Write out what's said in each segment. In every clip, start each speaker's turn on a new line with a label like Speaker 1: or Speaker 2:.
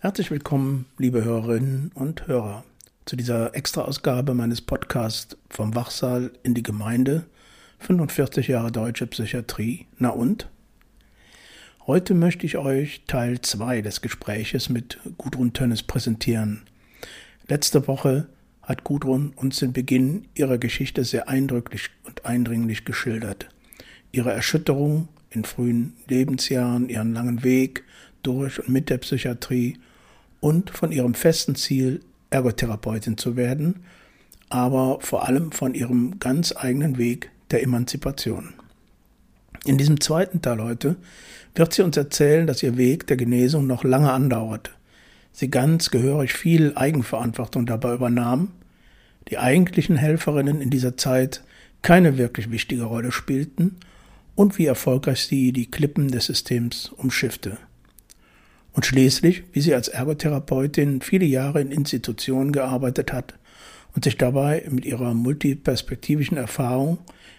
Speaker 1: Herzlich willkommen, liebe Hörerinnen und Hörer, zu dieser Extraausgabe meines Podcasts vom Wachsaal in die Gemeinde 45 Jahre deutsche Psychiatrie. Na und? Heute möchte ich euch Teil 2 des Gespräches mit Gudrun Tönnes präsentieren. Letzte Woche hat Gudrun uns den Beginn ihrer Geschichte sehr eindrücklich und eindringlich geschildert. Ihre Erschütterung in frühen Lebensjahren, ihren langen Weg durch und mit der Psychiatrie und von ihrem festen Ziel, Ergotherapeutin zu werden, aber vor allem von ihrem ganz eigenen Weg der Emanzipation. In diesem zweiten Teil heute wird sie uns erzählen, dass ihr Weg der Genesung noch lange andauerte. Sie ganz gehörig viel Eigenverantwortung dabei übernahm, die eigentlichen Helferinnen in dieser Zeit keine wirklich wichtige Rolle spielten und wie erfolgreich sie die Klippen des Systems umschiffte. Und schließlich, wie sie als Ergotherapeutin viele Jahre in Institutionen gearbeitet hat und sich dabei mit ihrer multiperspektivischen Erfahrung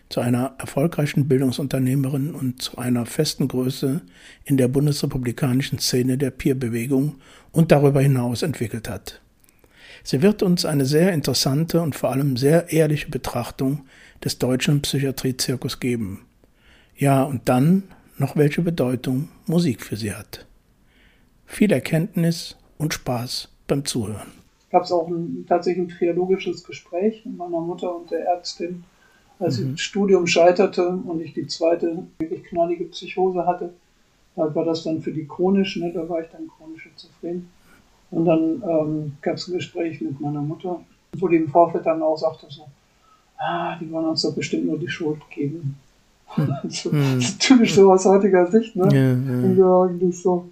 Speaker 1: zu einer erfolgreichen Bildungsunternehmerin und zu einer festen Größe in der bundesrepublikanischen Szene der Peer-Bewegung und darüber hinaus entwickelt hat. Sie wird uns eine sehr interessante und vor allem sehr ehrliche Betrachtung des deutschen Psychiatrie-Zirkus geben. Ja, und dann noch welche Bedeutung Musik für sie hat viel Erkenntnis und Spaß beim Zuhören.
Speaker 2: Gab es auch ein, tatsächlich ein triologisches Gespräch mit meiner Mutter und der Ärztin, als mhm. das Studium scheiterte und ich die zweite wirklich knallige Psychose hatte. Da war das dann für die chronisch, ne, da war ich dann chronisch schizophren. Und dann ähm, gab es ein Gespräch mit meiner Mutter, wo die im Vorfeld dann auch sagte so, ah, die wollen uns doch bestimmt nur die Schuld geben. Hm. so, hm. typisch so aus heutiger Sicht, ne? Ja, ja. Und so,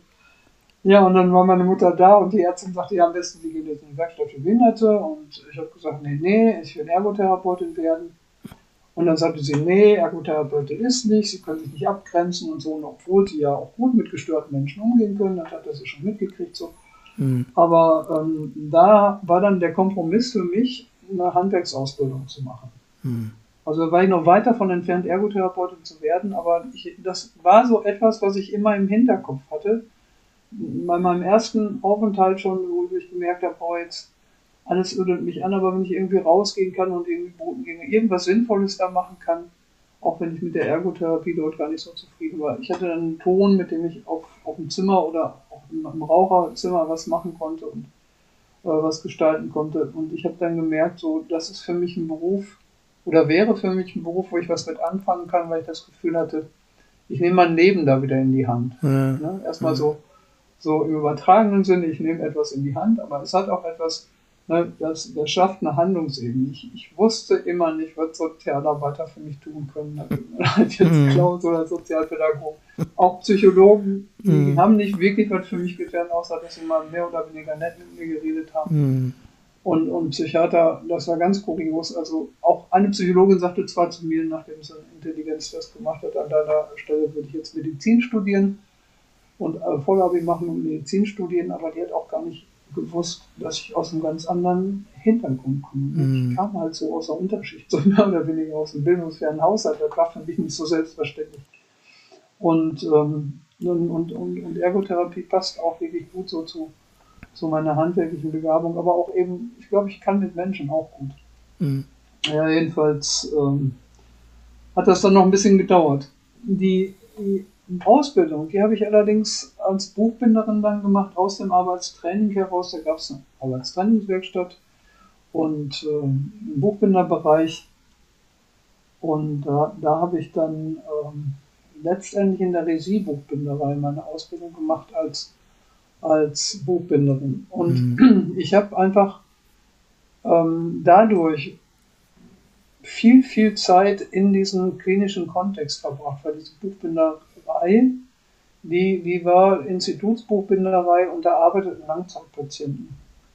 Speaker 2: ja, und dann war meine Mutter da und die Ärztin sagte, ja, am besten, Sie gehen jetzt in die Werkstatt für Behinderte. Und ich habe gesagt, nee, nee, ich will Ergotherapeutin werden. Und dann sagte sie, nee, Ergotherapeutin ist nicht, sie können sich nicht abgrenzen und so. Und obwohl sie ja auch gut mit gestörten Menschen umgehen können, das hat er sie schon mitgekriegt so. Mhm. Aber ähm, da war dann der Kompromiss für mich, eine Handwerksausbildung zu machen. Mhm. Also war ich noch weit davon entfernt, Ergotherapeutin zu werden, aber ich, das war so etwas, was ich immer im Hinterkopf hatte bei meinem ersten Aufenthalt schon, wo ich gemerkt habe, oh, jetzt alles ödet mich an, aber wenn ich irgendwie rausgehen kann und irgendwie Bodengänge irgendwas Sinnvolles da machen kann, auch wenn ich mit der Ergotherapie dort gar nicht so zufrieden war. Ich hatte dann einen Ton, mit dem ich auf, auf dem Zimmer oder auch im Raucherzimmer was machen konnte und äh, was gestalten konnte. Und ich habe dann gemerkt, so, das ist für mich ein Beruf oder wäre für mich ein Beruf, wo ich was mit anfangen kann, weil ich das Gefühl hatte, ich nehme mein Leben da wieder in die Hand. Ja. Ne? Erstmal ja. so so im übertragenen Sinne, ich nehme etwas in die Hand, aber es hat auch etwas, ne, das, das schafft eine Handlungsebene. Ich, ich wusste immer nicht, was Sozialarbeiter für mich tun können. Also, jetzt mhm. Klaus oder Sozialpädagogen. Auch Psychologen, die mm. haben nicht wirklich was für mich getan, außer dass sie mal mehr oder weniger nett mit mir geredet haben. Mm. Und, und Psychiater, das war ganz kurios. Also auch eine Psychologin sagte zwar zu mir, nachdem sie einen Intelligenztest gemacht hat, an deiner Stelle würde ich jetzt Medizin studieren und äh, Vollabi machen und Medizinstudien, aber die hat auch gar nicht gewusst, dass ich aus einem ganz anderen Hintergrund komme. Mm. Ich kam halt so aus der Unterschicht, so mehr oder weniger aus dem bildungsfernen Haushalt. Das war für mich nicht so selbstverständlich. Und, ähm, und, und, und, Ergotherapie passt auch wirklich gut so zu, zu meiner handwerklichen Begabung, aber auch eben, ich glaube, ich kann mit Menschen auch gut. Mm. Ja, jedenfalls ähm, hat das dann noch ein bisschen gedauert. Die, die Ausbildung, die habe ich allerdings als Buchbinderin dann gemacht, aus dem Arbeitstraining heraus. Da gab es eine Arbeitstrainingswerkstatt und äh, einen Buchbinderbereich. Und da, da habe ich dann ähm, letztendlich in der Regie-Buchbinderei meine Ausbildung gemacht als, als Buchbinderin. Und mhm. ich habe einfach ähm, dadurch viel, viel Zeit in diesem klinischen Kontext verbracht, weil diese Buchbinderei Buchbinderei, die, die war Institutsbuchbinderei und da arbeiteten Langzeitpatienten.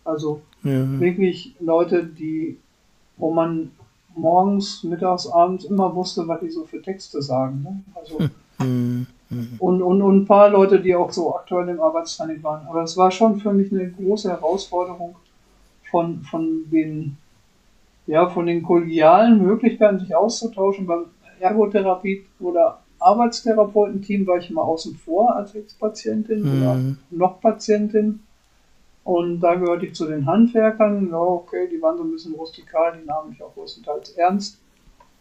Speaker 2: Also ja. wirklich Leute, die, wo man morgens, mittags, abends immer wusste, was die so für Texte sagen. Ne? Also, mhm. und, und, und ein paar Leute, die auch so aktuell im Arbeitstraining waren. Aber es war schon für mich eine große Herausforderung, von, von den ja, von den kollegialen Möglichkeiten, sich auszutauschen beim Ergotherapie oder Arbeitstherapeutenteam war ich mal außen vor als Ex-Patientin mhm. oder noch Patientin. Und da gehörte ich zu den Handwerkern. Ja, okay, die waren so ein bisschen rustikal, die nahmen mich auch größtenteils ernst.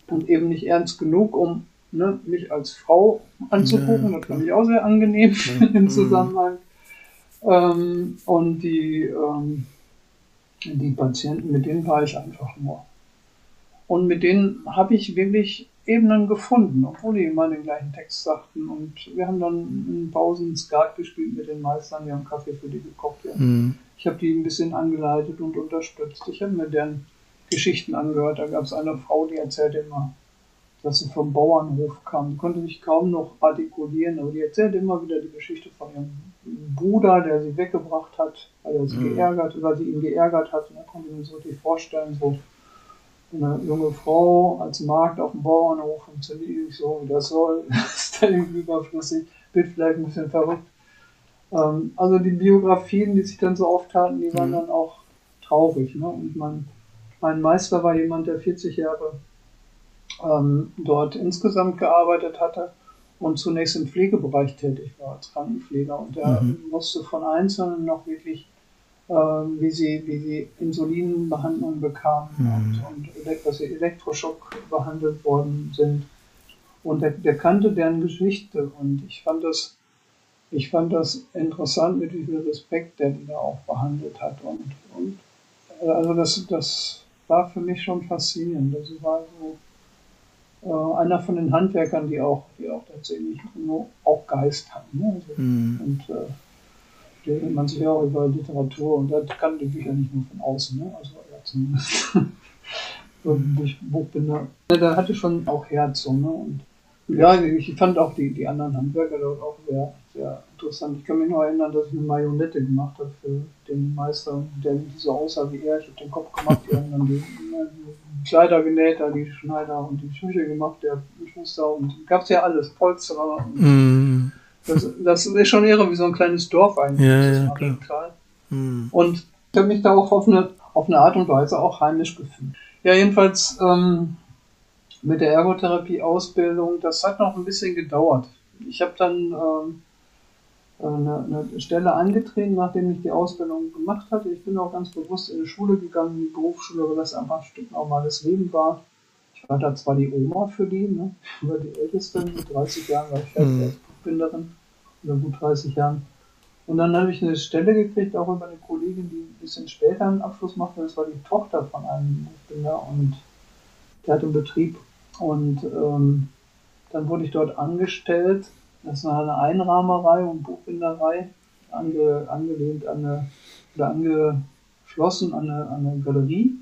Speaker 2: Und eben nicht ernst genug, um ne, mich als Frau anzugucken. Ja, das fand ich auch sehr angenehm ja. im Zusammenhang. Ähm, und die, ähm, die Patienten, mit denen war ich einfach nur. Und mit denen habe ich wirklich Ebenen gefunden, obwohl die immer den gleichen Text sagten. Und wir haben dann in Pausen Skat gespielt mit den Meistern, wir haben Kaffee für die gekocht. Ja. Mhm. Ich habe die ein bisschen angeleitet und unterstützt. Ich habe mir deren Geschichten angehört. Da gab es eine Frau, die erzählte immer, dass sie vom Bauernhof kam. Die konnte sich kaum noch artikulieren, aber die erzählte immer wieder die Geschichte von ihrem Bruder, der sie weggebracht hat, weil er sie mhm. geärgert, oder sie ihn geärgert hat. Und da konnte ich mir so richtig vorstellen, so eine junge Frau als Markt auf dem Bauernhof funktioniert nicht so, wie das soll. Das ist dann irgendwie überflüssig, wird vielleicht ein bisschen verrückt. Ähm, also die Biografien, die sich dann so auftaten, die waren mhm. dann auch traurig. Ne? Und mein, mein Meister war jemand, der 40 Jahre ähm, dort insgesamt gearbeitet hatte und zunächst im Pflegebereich tätig war als Krankenpfleger. Und der mhm. musste von Einzelnen noch wirklich wie sie, wie sie Insulinbehandlung bekamen mhm. und, und dass sie Elektroschock behandelt worden sind. Und der, der, kannte deren Geschichte und ich fand das, ich fand das interessant, mit wie viel Respekt der die da auch behandelt hat. Und, und also das, das war für mich schon faszinierend. Das war so äh, einer von den Handwerkern, die auch, die auch tatsächlich nur auch Geist hatten. Ne? Also, mhm. Und äh, stellt man sich ja auch über Literatur und das kann die Bücher nicht nur von außen, ne? also ja, zumindest durch Buchbinder. Da hatte schon auch Herz ne? Und ja, ich fand auch die, die anderen Handwerker dort auch sehr, sehr interessant. Ich kann mich noch erinnern, dass ich eine Marionette gemacht habe für den Meister, der so aussah wie er. Ich habe den Kopf gemacht, die haben dann die, die Kleider genäht, da die Schneider und die Schüche gemacht, der Schuster und gab es ja alles, Polsterer mm. Das, das ist schon eher wie so ein kleines Dorf eigentlich. Ja, ja, klar. Hm. Und ich habe mich da auch auf eine, auf eine Art und Weise auch heimisch gefühlt. Ja, jedenfalls ähm, mit der Ergotherapie-Ausbildung, das hat noch ein bisschen gedauert. Ich habe dann ähm, eine, eine, Stelle angetreten, nachdem ich die Ausbildung gemacht hatte. Ich bin auch ganz bewusst in die Schule gegangen, die Berufsschule, weil das einfach ein Stück normales Leben war. Ich war da zwar die Oma für die, ne? ich war die Älteste, mit 30 Jahren war ich fertig mhm. Buchbinderin, oder gut 30 Jahren. Und dann habe ich eine Stelle gekriegt, auch über eine Kollegin, die ein bisschen später einen Abschluss machte. Das war die Tochter von einem Buchbinder und der hat einen Betrieb. Und ähm, dann wurde ich dort angestellt. Das war eine Einrahmerei und Buchbinderei, ange, angelehnt an eine, oder angeschlossen an eine, an eine Galerie.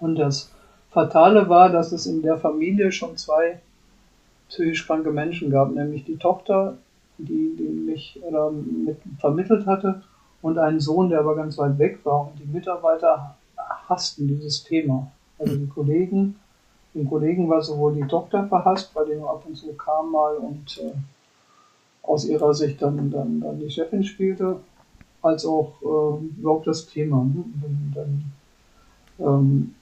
Speaker 2: Und das Fatale war, dass es in der Familie schon zwei psychisch kranke Menschen gab, nämlich die Tochter, die, die mich oder mit vermittelt hatte, und einen Sohn, der aber ganz weit weg war. Und die Mitarbeiter hassten dieses Thema. Also die Kollegen, den Kollegen war sowohl die Tochter verhasst, weil die nur ab und zu kam mal und äh, aus ihrer Sicht dann, dann, dann die Chefin spielte, als auch äh, überhaupt das Thema. Ne? Und dann ähm,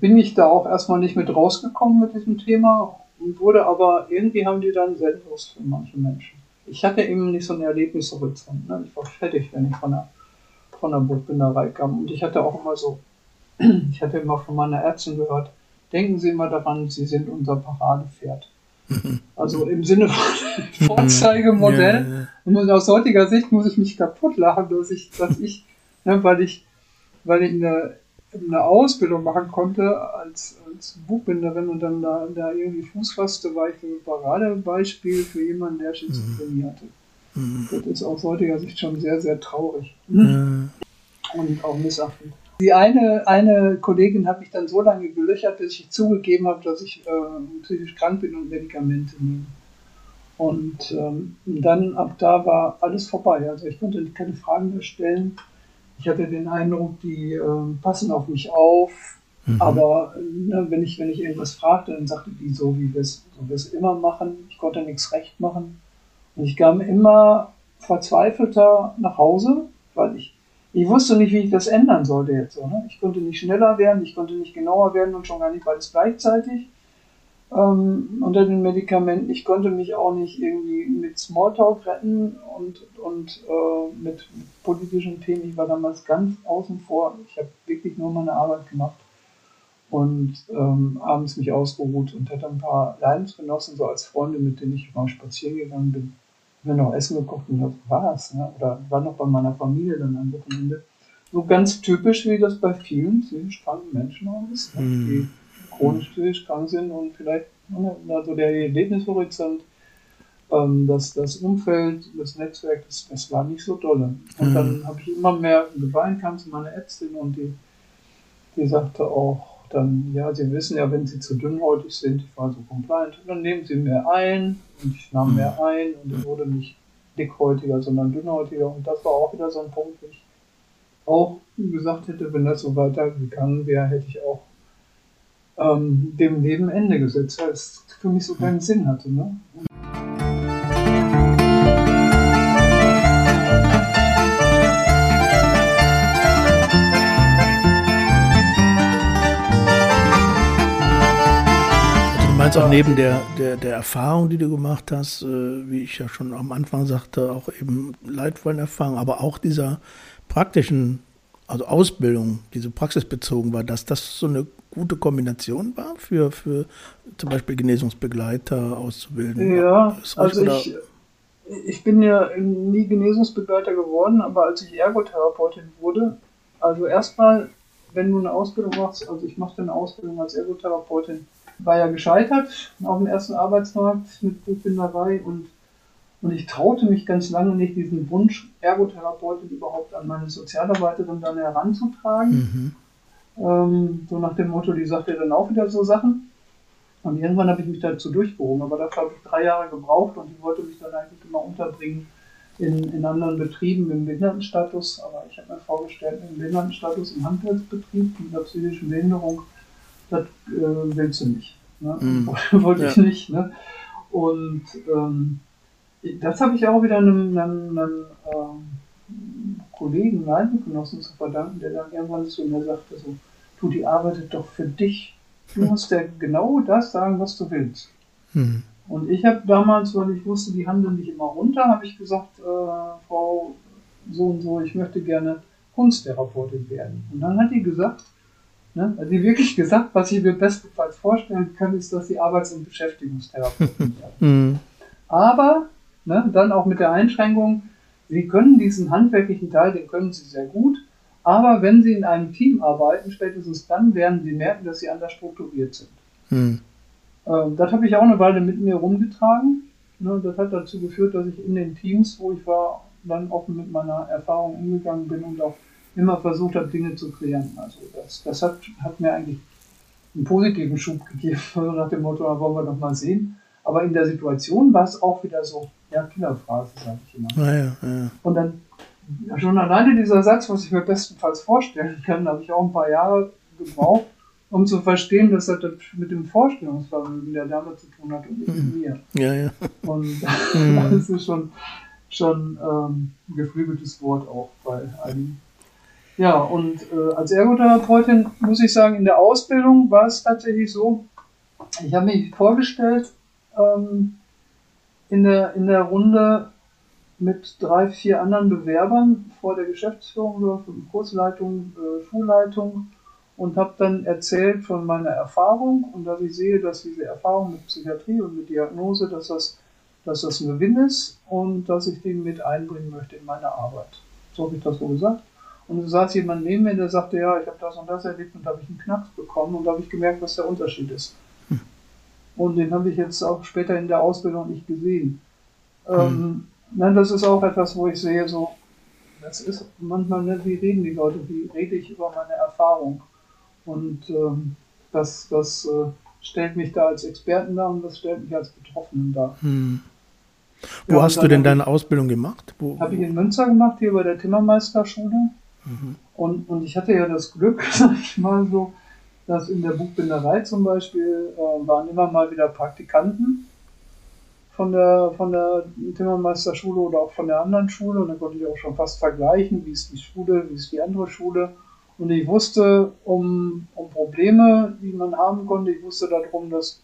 Speaker 2: bin ich da auch erstmal nicht mit rausgekommen mit diesem Thema und wurde aber, irgendwie haben die dann Sensus für manche Menschen. Ich hatte eben nicht so einen Erlebnishorizont. Ne? Ich war fertig, wenn ich von der, von der Buchbinderei kam. Und ich hatte auch immer so, ich hatte immer von meiner Ärztin gehört, denken Sie immer daran, Sie sind unser Paradepferd. Also im Sinne von Vorzeigemodell. Ja, ja. Und aus heutiger Sicht muss ich mich kaputt lachen, dass ich, dass ich, ne, weil ich, weil ich eine eine Ausbildung machen konnte als, als Buchbinderin und dann da, da irgendwie Fuß fasste, war ich ein Paradebeispiel für jemanden, der Schizophrenie mhm. hatte. Mhm. Das ist aus heutiger Sicht schon sehr, sehr traurig. Mhm. Und auch missachtend. Die eine, eine Kollegin hat mich dann so lange gelöchert, bis ich zugegeben habe, dass ich äh, psychisch krank bin und Medikamente nehme. Und ähm, dann ab da war alles vorbei. Also ich konnte keine Fragen mehr stellen ich hatte den Eindruck, die äh, passen auf mich auf, mhm. aber ne, wenn, ich, wenn ich irgendwas fragte, dann sagte die so, wie wir es so immer machen. Ich konnte nichts recht machen. Und ich kam immer verzweifelter nach Hause, weil ich, ich wusste nicht, wie ich das ändern sollte jetzt. So, ne? Ich konnte nicht schneller werden, ich konnte nicht genauer werden und schon gar nicht beides gleichzeitig ähm, unter den Medikamenten. Ich konnte mich auch nicht irgendwie mit Smalltalk retten und, und äh, mit politischen Themen. Ich war damals ganz außen vor. Ich habe wirklich nur meine Arbeit gemacht und ähm, abends mich ausgeruht und hatte ein paar Leidensgenossen, so als Freunde, mit denen ich mal spazieren gegangen bin. Wir noch Essen gekocht und das war's. Ne? Oder war noch bei meiner Familie dann am Wochenende. So ganz typisch, wie das bei vielen psychisch kranken Menschen auch ist. Ne? Mm. Chronisch psychisch krank sind und vielleicht ne, also der Erlebnishorizont, ähm, das, das Umfeld, das Netzwerk, das, das war nicht so dolle. Und mhm. dann habe ich immer mehr geweint, kam zu meiner Ärztin und die, die sagte auch dann, ja, Sie wissen ja, wenn Sie zu dünnhäutig sind, ich war so compliant, dann nehmen Sie mehr ein und ich nahm mhm. mehr ein und ich wurde nicht dickhäutiger, sondern dünnhäutiger und das war auch wieder so ein Punkt, wo ich auch gesagt hätte, wenn das so weitergegangen wäre, hätte ich auch ähm, dem Leben Ende gesetzt, weil es für mich so keinen Sinn hatte. Ne?
Speaker 1: Also meinst auch neben der, der, der Erfahrung, die du gemacht hast, äh, wie ich ja schon am Anfang sagte, auch eben leidvollen Erfahrungen, aber auch dieser praktischen, also Ausbildung, diese praxisbezogen war, dass das so eine gute Kombination war für, für zum Beispiel Genesungsbegleiter auszubilden?
Speaker 2: Ja, also ich, ich bin ja nie Genesungsbegleiter geworden, aber als ich Ergotherapeutin wurde, also erstmal, wenn du eine Ausbildung machst, also ich machte eine Ausbildung als Ergotherapeutin, war ja gescheitert auf dem ersten Arbeitsmarkt mit Buchbinderei und, und ich traute mich ganz lange nicht, diesen Wunsch, Ergotherapeutin überhaupt an meine Sozialarbeiterin dann heranzutragen. Mhm. Ähm, so nach dem Motto, die sagt ja dann auch wieder so Sachen. Und irgendwann habe ich mich dazu durchgehoben, aber dafür habe ich drei Jahre gebraucht und die wollte mich dann eigentlich immer unterbringen in, in anderen Betrieben im Behindertenstatus. Aber ich habe mir vorgestellt, im Behindertenstatus im Handwerksbetrieb mit einer psychischen Behinderung, das äh, willst du nicht. Ne? Mm. wollte ich nicht. Ne? Und ähm, das habe ich auch wieder einem, einem, einem ähm, Kollegen, Leidensgenossen zu verdanken, der dann irgendwann zu mir sagte, so, du, die arbeitet doch für dich. Du musst ja genau das sagen, was du willst. Hm. Und ich habe damals, weil ich wusste, die handeln nicht immer runter, habe ich gesagt, äh, Frau so und so, ich möchte gerne Kunsttherapeutin werden. Und dann hat die gesagt, ne, hat die wirklich gesagt, was ich mir bestenfalls vorstellen kann, ist, dass sie Arbeits- und Beschäftigungstherapeutin werden. Hm. Aber ne, dann auch mit der Einschränkung, Sie können diesen handwerklichen Teil, den können Sie sehr gut, aber wenn Sie in einem Team arbeiten, spätestens dann werden Sie merken, dass Sie anders strukturiert sind. Hm. Ähm, das habe ich auch eine Weile mit mir rumgetragen. Ne, das hat dazu geführt, dass ich in den Teams, wo ich war, dann offen mit meiner Erfahrung umgegangen bin und auch immer versucht habe, Dinge zu klären. Also das, das hat, hat mir eigentlich einen positiven Schub gegeben, nach dem Motto, da wollen wir doch mal sehen. Aber in der Situation war es auch wieder so, ja, Killerphrase, sage ich immer. Ah, ja, ja. Und dann schon alleine dieser Satz, was ich mir bestenfalls vorstellen kann, habe ich auch ein paar Jahre gebraucht, um zu verstehen, dass das mit dem Vorstellungsvermögen der Dame zu tun hat und nicht mit mir.
Speaker 1: Ja, ja.
Speaker 2: Und mhm. das ist schon, schon ähm, ein geflügeltes Wort auch bei einigen. Ja, und äh, als Ergotherapeutin muss ich sagen, in der Ausbildung war es tatsächlich so, ich habe mich vorgestellt, ähm, in der, in der Runde mit drei, vier anderen Bewerbern vor der Geschäftsführung Kursleitung, äh, Schulleitung und habe dann erzählt von meiner Erfahrung und dass ich sehe, dass diese Erfahrung mit Psychiatrie und mit Diagnose, dass das, dass das ein Gewinn ist und dass ich den mit einbringen möchte in meine Arbeit. So habe ich das so gesagt. Und es saß jemand neben mir, der sagte, ja, ich habe das und das erlebt und da habe ich einen Knacks bekommen und da habe ich gemerkt, was der Unterschied ist. Und den habe ich jetzt auch später in der Ausbildung nicht gesehen. Mhm. Ähm, nein, das ist auch etwas, wo ich sehe, so, das ist manchmal, ne, wie reden die Leute, wie rede ich über meine Erfahrung. Und ähm, das, das äh, stellt mich da als Experten dar und das stellt mich als Betroffenen dar.
Speaker 1: Hm. Wo ja, hast du denn deine Ausbildung gemacht?
Speaker 2: Habe ich in Münster gemacht, hier bei der Timmermeisterschule. Mhm. Und, und ich hatte ja das Glück, sag ich mal so, dass in der Buchbinderei zum Beispiel äh, waren immer mal wieder Praktikanten. Von der, von der Timmermeisterschule oder auch von der anderen Schule. Und dann konnte ich auch schon fast vergleichen, wie ist die Schule, wie ist die andere Schule. Und ich wusste um, um Probleme, die man haben konnte. Ich wusste darum, dass,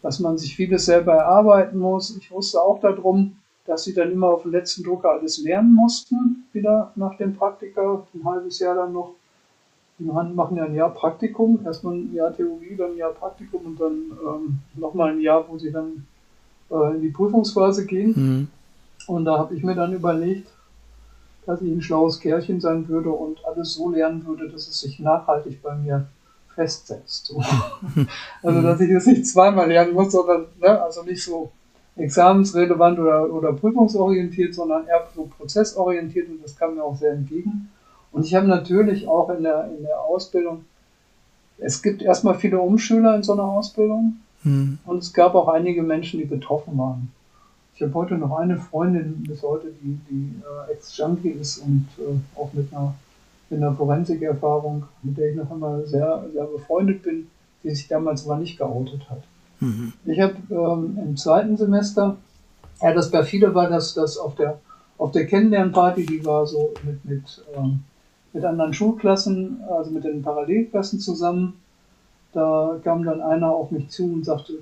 Speaker 2: dass man sich vieles selber erarbeiten muss. Ich wusste auch darum, dass sie dann immer auf den letzten Drucker alles lernen mussten, wieder nach dem Praktika, ein halbes Jahr dann noch. Die machen ja ein Jahr Praktikum, erstmal ein Jahr Theorie, dann ein Jahr Praktikum und dann ähm, nochmal ein Jahr, wo sie dann äh, in die Prüfungsphase gehen. Mhm. Und da habe ich mir dann überlegt, dass ich ein schlaues Kerlchen sein würde und alles so lernen würde, dass es sich nachhaltig bei mir festsetzt. So. also dass ich es nicht zweimal lernen muss, sondern ne, also nicht so examensrelevant oder, oder prüfungsorientiert, sondern eher so prozessorientiert und das kam mir auch sehr entgegen. Und ich habe natürlich auch in der, in der Ausbildung, es gibt erstmal viele Umschüler in so einer Ausbildung hm. und es gab auch einige Menschen, die betroffen waren. Ich habe heute noch eine Freundin bis heute, die, die äh, Ex-Junkie ist und äh, auch mit einer, mit einer Forensikerfahrung, mit der ich noch einmal sehr, sehr befreundet bin, die sich damals aber nicht geoutet hat. Mhm. Ich habe ähm, im zweiten Semester, ja, das perfide war, dass das auf der, auf der Kennenlernparty, die war so mit, mit, ähm, mit anderen Schulklassen, also mit den Parallelklassen zusammen, da kam dann einer auf mich zu und sagte,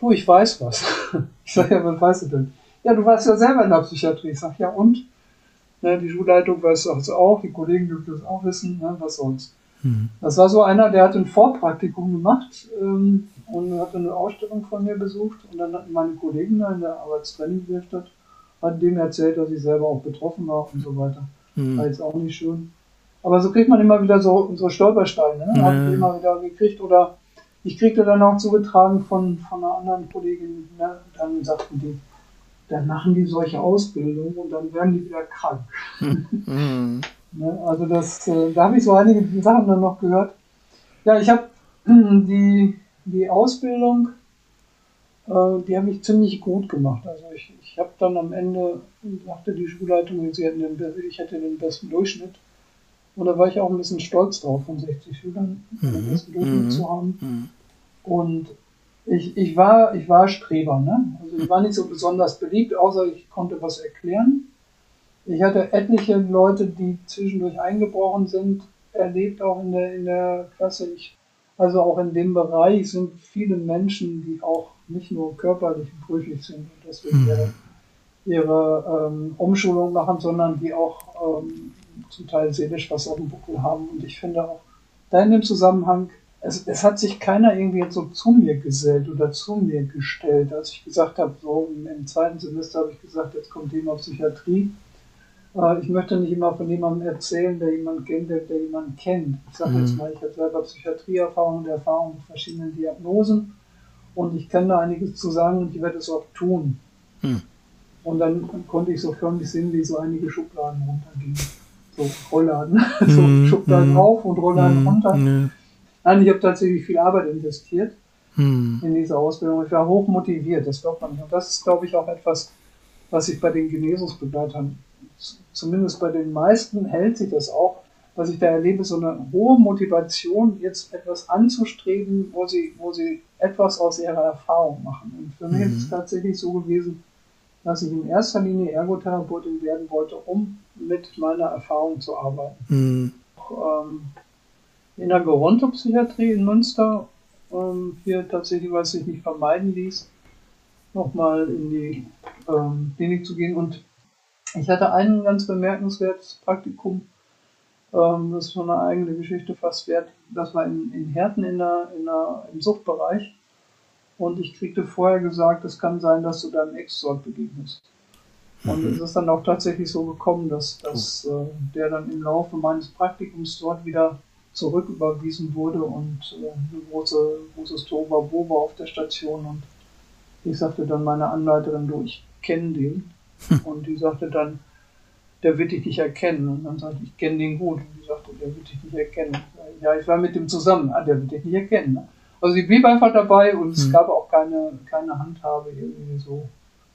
Speaker 2: du, ich weiß was. Ich sage, ja, was weißt du denn? Ja, du warst ja selber in der Psychiatrie. Ich sage, ja und? Ne, die Schulleitung weiß das auch, die Kollegen dürfen das auch wissen, ne, was sonst. Mhm. Das war so einer, der hat ein Vorpraktikum gemacht ähm, und hatte eine Ausstellung von mir besucht und dann hatten meine Kollegen da in der Arbeitstrainingwerkstatt hat dem erzählt, dass ich selber auch betroffen war und so weiter. Mhm. War jetzt auch nicht schön. Aber so kriegt man immer wieder so, so Stolpersteine, ne? Mhm. ich immer wieder gekriegt oder ich kriegte dann auch zugetragen von, von einer anderen Kollegin, ne? dann sagten die, dann machen die solche Ausbildungen und dann werden die wieder krank. Mhm. ne? Also das, äh, da habe ich so einige Sachen dann noch gehört. Ja, ich habe die die Ausbildung, äh, die habe ich ziemlich gut gemacht. Also ich, ich habe dann am Ende, sagte die Schulleitung, sie hätten den, ich hätte den besten Durchschnitt. Und da war ich auch ein bisschen stolz drauf, von 60 Schülern mhm. besten Durchschnitt mhm. zu haben. Mhm. Und ich, ich, war, ich war Streber. Ne? Also ich war nicht so besonders beliebt, außer ich konnte was erklären. Ich hatte etliche Leute, die zwischendurch eingebrochen sind, erlebt auch in der, in der Klasse. Ich also auch in dem Bereich sind viele Menschen, die auch nicht nur körperlich brüchig sind und deswegen mhm. ihre, ihre ähm, Umschulung machen, sondern die auch ähm, zum Teil seelisch was auf dem Buckel haben. Und ich finde auch, da in dem Zusammenhang, es, es hat sich keiner irgendwie jetzt so zu mir gesellt oder zu mir gestellt. Als ich gesagt habe, so im, zweiten Semester habe ich gesagt, jetzt kommt Thema Psychiatrie äh, ich möchte nicht immer von jemandem erzählen, der jemanden kennt, der, der jemanden kennt. Ich sage mhm. jetzt mal, ich habe selber Psychiatrieerfahrung und Erfahrung mit verschiedenen Diagnosen und ich kann da einiges zu sagen und ich werde es auch tun. Mhm. Und dann konnte ich so förmlich sehen, wie so einige Schubladen runtergingen. So Rollladen, so mhm. Schubladen mhm. auf und Rollladen mhm. runter. Nein, ich habe tatsächlich viel Arbeit investiert mhm. in diese Ausbildung. Ich war hoch motiviert, das glaubt man nicht. Und das ist, glaube ich, auch etwas, was ich bei den Genesungsbegleitern zumindest bei den meisten hält sich das auch, was ich da erlebe, so eine hohe Motivation, jetzt etwas anzustreben, wo sie, wo sie etwas aus ihrer Erfahrung machen. Und für mhm. mich ist es tatsächlich so gewesen, dass ich in erster Linie Ergotherapeutin werden wollte, um mit meiner Erfahrung zu arbeiten. Mhm. Auch, ähm, in der Gerontopsychiatrie in Münster, ähm, hier tatsächlich, was sich nicht vermeiden ließ, nochmal in die ähm, Klinik zu gehen und ich hatte ein ganz bemerkenswertes Praktikum, ähm, das ist so eine eigene Geschichte fast wert. Das war in, in Herten in der, in der, im Suchtbereich. Und ich kriegte vorher gesagt, es kann sein, dass du deinem Ex dort begegnest. Und mhm. es ist dann auch tatsächlich so gekommen, dass, dass äh, der dann im Laufe meines Praktikums dort wieder zurücküberwiesen wurde und äh, ein große, großes Tohuwabohu auf der Station. Und ich sagte dann meiner Anleiterin, du, ich kenne den. Und die sagte dann, der wird dich nicht erkennen. Und dann sagte ich, ich kenne den gut. Und die sagte, der wird dich nicht erkennen. Ja, ich war mit dem zusammen. Ah, der wird dich nicht erkennen. Ne? Also sie blieb einfach dabei und es hm. gab auch keine, keine Handhabe irgendwie so,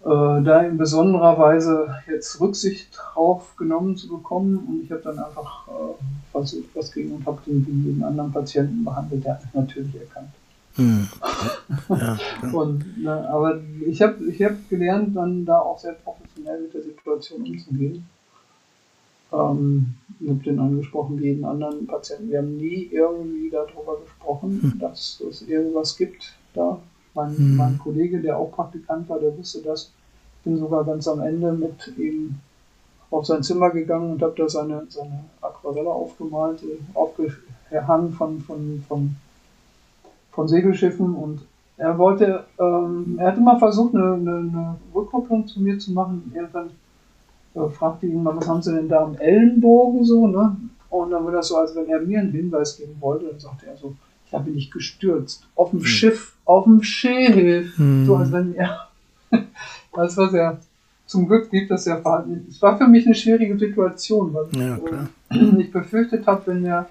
Speaker 2: da in besonderer Weise jetzt Rücksicht drauf genommen zu bekommen. Und ich habe dann einfach äh, versucht, was gegen und habe den wie jeden anderen Patienten behandelt. Der hat mich natürlich erkannt. Mhm. Ja, und, na, aber ich habe ich hab gelernt, dann da auch sehr professionell mit der Situation umzugehen. Ähm, ich habe den angesprochen, wie jeden anderen Patienten. Wir haben nie irgendwie darüber gesprochen, mhm. dass es irgendwas gibt da. Mein, mhm. mein Kollege, der auch Praktikant war, der wusste das. Ich bin sogar ganz am Ende mit ihm auf sein Zimmer gegangen und habe da seine, seine Aquarelle aufgemalt, aufgehangen von, von, von, von Segelschiffen und er wollte, ähm, er hatte mal versucht, eine, eine, eine Rückkopplung zu mir zu machen. Irgendwann äh, fragte ihn mal, was haben Sie denn da am Ellenbogen so, ne? Und dann war das so, als wenn er mir einen Hinweis geben wollte. Dann sagte er so, ich habe nicht gestürzt. Auf dem hm. Schiff, auf dem Schiff. Hm. So als wenn er, das war sehr, zum Glück blieb das ja verhalten. Es war für mich eine schwierige Situation, weil ja, ich, ich befürchtet habe, wenn er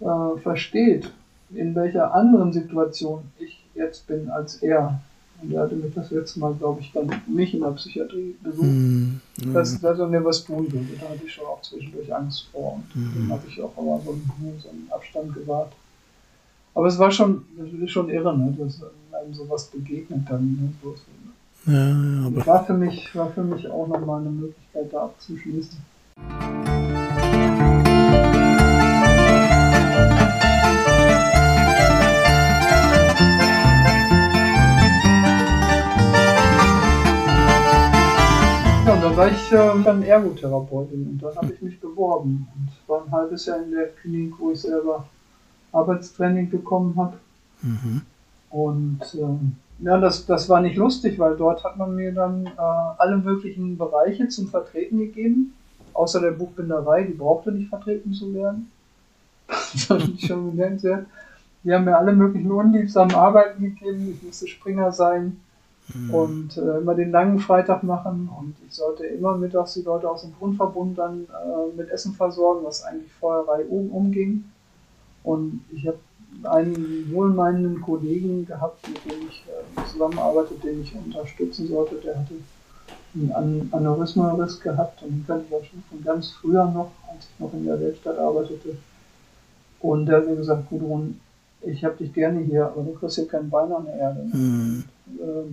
Speaker 2: äh, versteht, in welcher anderen Situation ich jetzt bin als er. Und er hatte mich das letzte Mal, glaube ich, dann mich in der Psychiatrie besucht, mm, mm. dass, dass er mir was tun würde. Da hatte ich schon auch zwischendurch Angst vor und mm. dann habe ich auch aber so einen, so einen Abstand gewahrt. Aber es war schon, schon irre, ne, dass einem sowas begegnet dann. Ne, so, ja, ja, aber war für mich, war für mich auch nochmal eine Möglichkeit, da abzuschließen. War ich äh, dann Ergotherapeutin und dann habe ich mich beworben und war ein halbes Jahr in der Klinik, wo ich selber Arbeitstraining bekommen habe. Mhm. Und ähm, ja, das, das war nicht lustig, weil dort hat man mir dann äh, alle möglichen Bereiche zum Vertreten gegeben, außer der Buchbinderei, die brauchte nicht vertreten zu werden. das ich schon bemerkenswert. Die haben mir alle möglichen unliebsamen Arbeiten gegeben. Ich musste Springer sein mhm. und äh, immer den langen Freitag machen und ich sollte immer mittags die Leute aus dem Grundverbund dann äh, mit Essen versorgen, was eigentlich vorher um, umging. Und ich habe einen wohlmeinenden Kollegen gehabt, mit dem ich äh, zusammenarbeite, den ich unterstützen sollte. Der hatte einen Aneurysma-Riss gehabt und den kannte ich auch schon von ganz früher noch, als ich noch in der Werkstatt arbeitete. Und der hat mir gesagt, Gudrun, ich habe dich gerne hier, aber du kriegst hier kein Bein an der Erde. Mhm.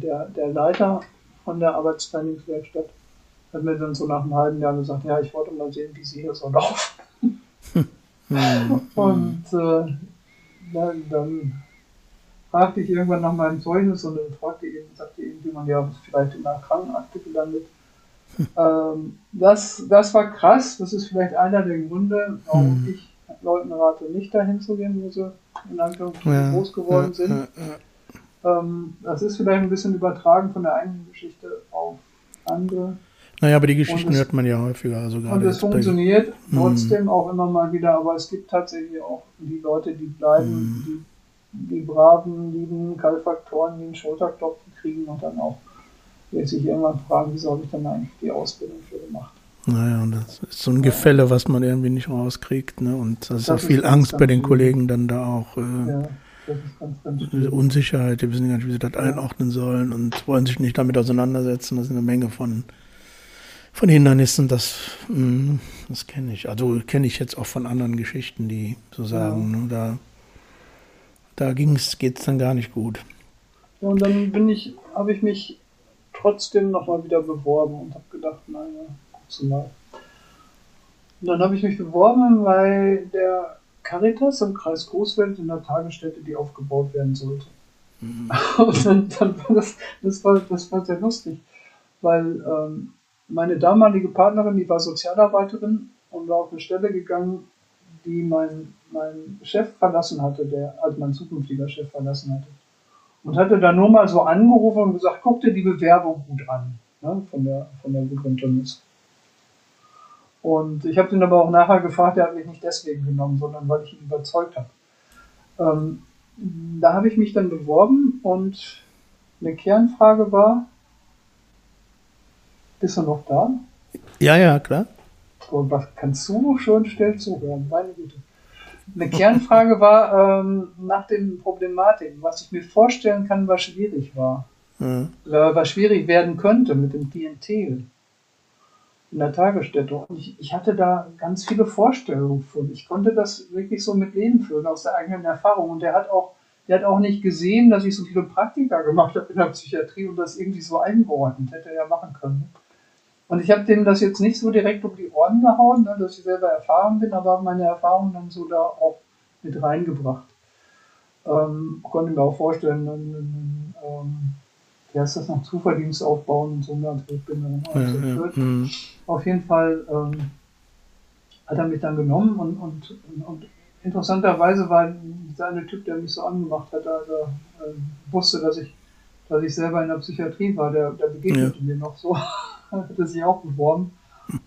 Speaker 2: Der, der Leiter von der Arbeitstrainingswerkstatt hat mir dann so nach einem halben Jahr gesagt, ja, ich wollte mal sehen, wie sie hier so laufen. Mhm. Und äh, dann, dann fragte ich irgendwann nach meinem Zeugnis und dann fragte ihn, sagte irgendjemand, ja, vielleicht in der Krankenakte gelandet. Hm. Ähm, das, das war krass, das ist vielleicht einer der Gründe, warum hm. ich Leuten rate, nicht dahin zu gehen, wo sie in Anführungszeichen ja, groß geworden ja, sind. Ja, ähm, das ist vielleicht ein bisschen übertragen von der eigenen Geschichte auf andere.
Speaker 1: Naja, aber die Geschichten es, hört man ja häufiger. Also
Speaker 2: und es funktioniert bei, trotzdem hm. auch immer mal wieder, aber es gibt tatsächlich auch die Leute, die bleiben, hm. die, die braven, lieben Kalfaktoren, die einen Schulterklopfen kriegen und dann auch sich irgendwann fragen, wieso habe ich dann eigentlich die Ausbildung für gemacht.
Speaker 1: Naja, und das ist so ein Gefälle, was man irgendwie nicht rauskriegt. Ne? Und das ist auch viel Angst bei den Kollegen dann da auch. Äh, ja, das ist ganz, ganz Unsicherheit, die wissen gar nicht, wie sie das ja. einordnen sollen und wollen sich nicht damit auseinandersetzen. Das ist eine Menge von von Hindernissen, das, mm, das kenne ich. Also kenne ich jetzt auch von anderen Geschichten, die so sagen, ja. ne, da, da geht es dann gar nicht gut.
Speaker 2: Ja, und dann bin ich, habe ich mich trotzdem nochmal wieder beworben und habe gedacht, naja, guckst du mal. Und dann habe ich mich beworben, weil der Caritas im Kreis Großwelt in der Tagesstätte, die aufgebaut werden sollte. Mhm. Und dann, dann war das, das war, das war sehr lustig, weil ähm, meine damalige Partnerin, die war Sozialarbeiterin und war auf eine Stelle gegangen, die mein, mein Chef verlassen hatte, der, also mein zukünftiger Chef verlassen hatte. Und hatte dann nur mal so angerufen und gesagt, guck dir die Bewerbung gut an, ne, von der, von der Gudrun Tönnies. Und ich habe ihn aber auch nachher gefragt, er hat mich nicht deswegen genommen, sondern weil ich ihn überzeugt habe. Ähm, da habe ich mich dann beworben und eine Kernfrage war, bist du noch da?
Speaker 1: Ja, ja, klar.
Speaker 2: Und was kannst du schon still zuhören? Meine Güte. Eine Kernfrage war ähm, nach den Problematiken, was ich mir vorstellen kann, was schwierig war. Mhm. was schwierig werden könnte mit dem Klientel in der Tagesstätte. Und ich, ich, hatte da ganz viele Vorstellungen von. Ich konnte das wirklich so mit Leben führen, aus der eigenen Erfahrung. Und er hat auch der hat auch nicht gesehen, dass ich so viele Praktika gemacht habe in der Psychiatrie und das irgendwie so eingeordnet hätte er ja machen können. Und ich habe dem das jetzt nicht so direkt um die Ohren gehauen, ne, dass ich selber erfahren bin, aber habe meine Erfahrungen dann so da auch mit reingebracht. Ähm, konnte mir auch vorstellen, ähm, ähm, wie heißt das noch, Zuverdienst aufbauen und so, also ich bin dann ja, ja, ja. Auf jeden Fall ähm, hat er mich dann genommen und, und, und interessanterweise war dieser eine Typ, der mich so angemacht hat, also äh, wusste, dass ich, dass ich selber in der Psychiatrie war, der, der begegnete mir noch so, hatte sich auch beworben.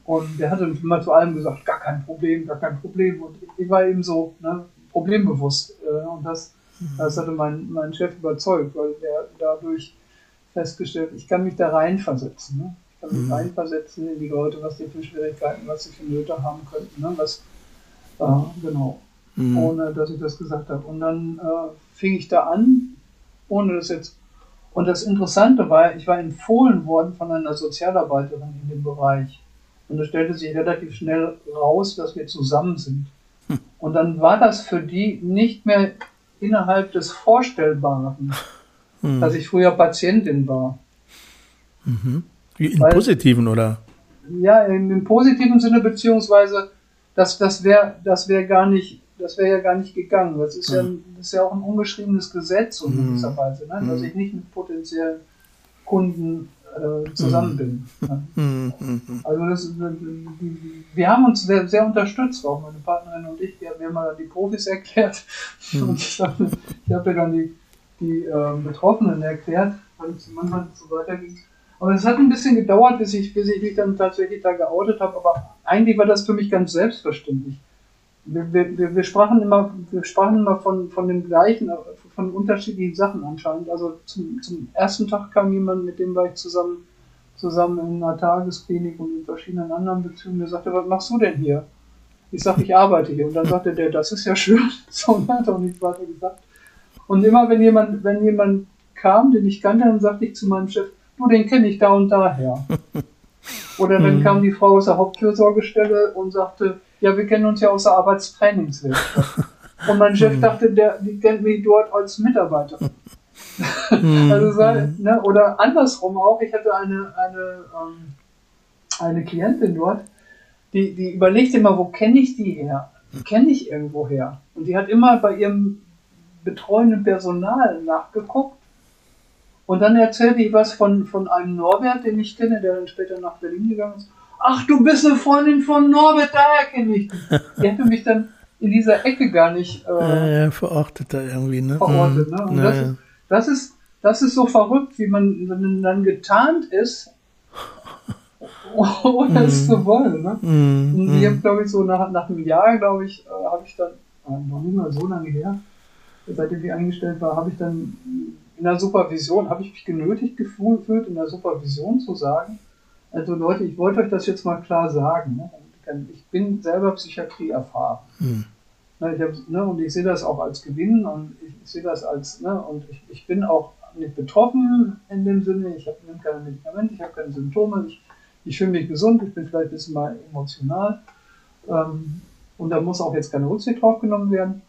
Speaker 2: Und der hatte immer zu allem gesagt, gar kein Problem, gar kein Problem. Und ich, war eben so ne, problembewusst. Äh, und das, das hatte mein, mein Chef überzeugt, weil der dadurch festgestellt, ich kann mich da reinversetzen. Ne? Ich kann mich mhm. reinversetzen in die Leute, was die für Schwierigkeiten, was sie für Nöte haben könnten. Ne? Was, äh, genau, mhm. ohne dass ich das gesagt habe. Und dann äh, fing ich da an, ohne das jetzt. Und das Interessante war, ich war empfohlen worden von einer Sozialarbeiterin in dem Bereich. Und es stellte sich relativ schnell raus, dass wir zusammen sind. Hm. Und dann war das für die nicht mehr innerhalb des Vorstellbaren, hm. dass ich früher Patientin war.
Speaker 1: Mhm. Im Weil, positiven, oder?
Speaker 2: Ja, im, im, positiven Sinne, beziehungsweise das, das wäre das wär gar nicht, das wäre ja gar nicht gegangen. Das ist, mhm. ja, das ist ja auch ein ungeschriebenes Gesetz in mhm. gewisser Weise, ne? dass mhm. ich nicht mit potenziellen Kunden äh, zusammen bin. Ne? Also das, die, wir haben uns sehr, sehr unterstützt, auch meine Partnerin und ich. Wir haben mir mal die Profis erklärt und ich, habe dann die, die äh, Betroffenen erklärt, weil es manchmal so weiterging. Aber es hat ein bisschen gedauert, bis ich, bis ich mich dann tatsächlich da geoutet habe, aber eigentlich war das für mich ganz selbstverständlich. Wir, wir, wir, sprachen immer, wir sprachen immer von, von dem gleichen, von unterschiedlichen Sachen anscheinend. Also zum, zum ersten Tag kam jemand, mit dem war ich zusammen, zusammen in einer Tagesklinik und in verschiedenen anderen Bezügen, der sagte, was machst du denn hier? Ich sag, ich arbeite hier. Und dann sagte der, das ist ja schön. So, und hat auch nichts weiter gesagt. Und immer wenn jemand, wenn jemand kam, den ich kannte, dann sagte ich zu meinem Chef, du, den kenne ich da und daher. Oder dann mhm. kam die Frau aus der Hauptfürsorgestelle und sagte, ja, wir kennen uns ja aus der Arbeitstrainingswelt. Und mein Chef mhm. dachte, der, die kennt mich dort als Mitarbeiter. Mhm. also sei, ne, oder andersrum auch, ich hatte eine, eine, ähm, eine Klientin dort, die, die überlegt immer, wo kenne ich die her? Die kenne ich irgendwo her. Und die hat immer bei ihrem betreuenden Personal nachgeguckt und dann erzählte ich was von, von einem Norbert, den ich kenne, der dann später nach Berlin gegangen ist. Ach, du bist eine Freundin von Norbert, daher kenne ich dich. Die hätte mich dann in dieser Ecke gar nicht äh,
Speaker 1: ja, ja, verortet da irgendwie, ne?
Speaker 2: Verortet, ne? Und ja, das, ist, das, ist, das ist so verrückt, wie man dann getarnt ist, ohne es zu wollen. Ne? Mm, und ich habe, glaube ich, so nach, nach einem Jahr, glaube ich, äh, habe ich dann, äh, noch nicht mal so lange her, seitdem ich eingestellt war, habe ich dann in der Supervision habe ich mich genötigt gefühlt, in der Supervision zu sagen, also Leute, ich wollte euch das jetzt mal klar sagen. Ne? Ich bin selber Psychiatrie erfahren. Hm. Ne, ich hab, ne, und ich sehe das auch als Gewinn und ich, ich sehe das als, ne, und ich, ich bin auch nicht betroffen in dem Sinne, ich habe keine Medikamente, ich habe keine Symptome, ich, ich fühle mich gesund, ich bin vielleicht ein bisschen mal emotional. Ähm, und da muss auch jetzt keine Rücksicht drauf genommen werden.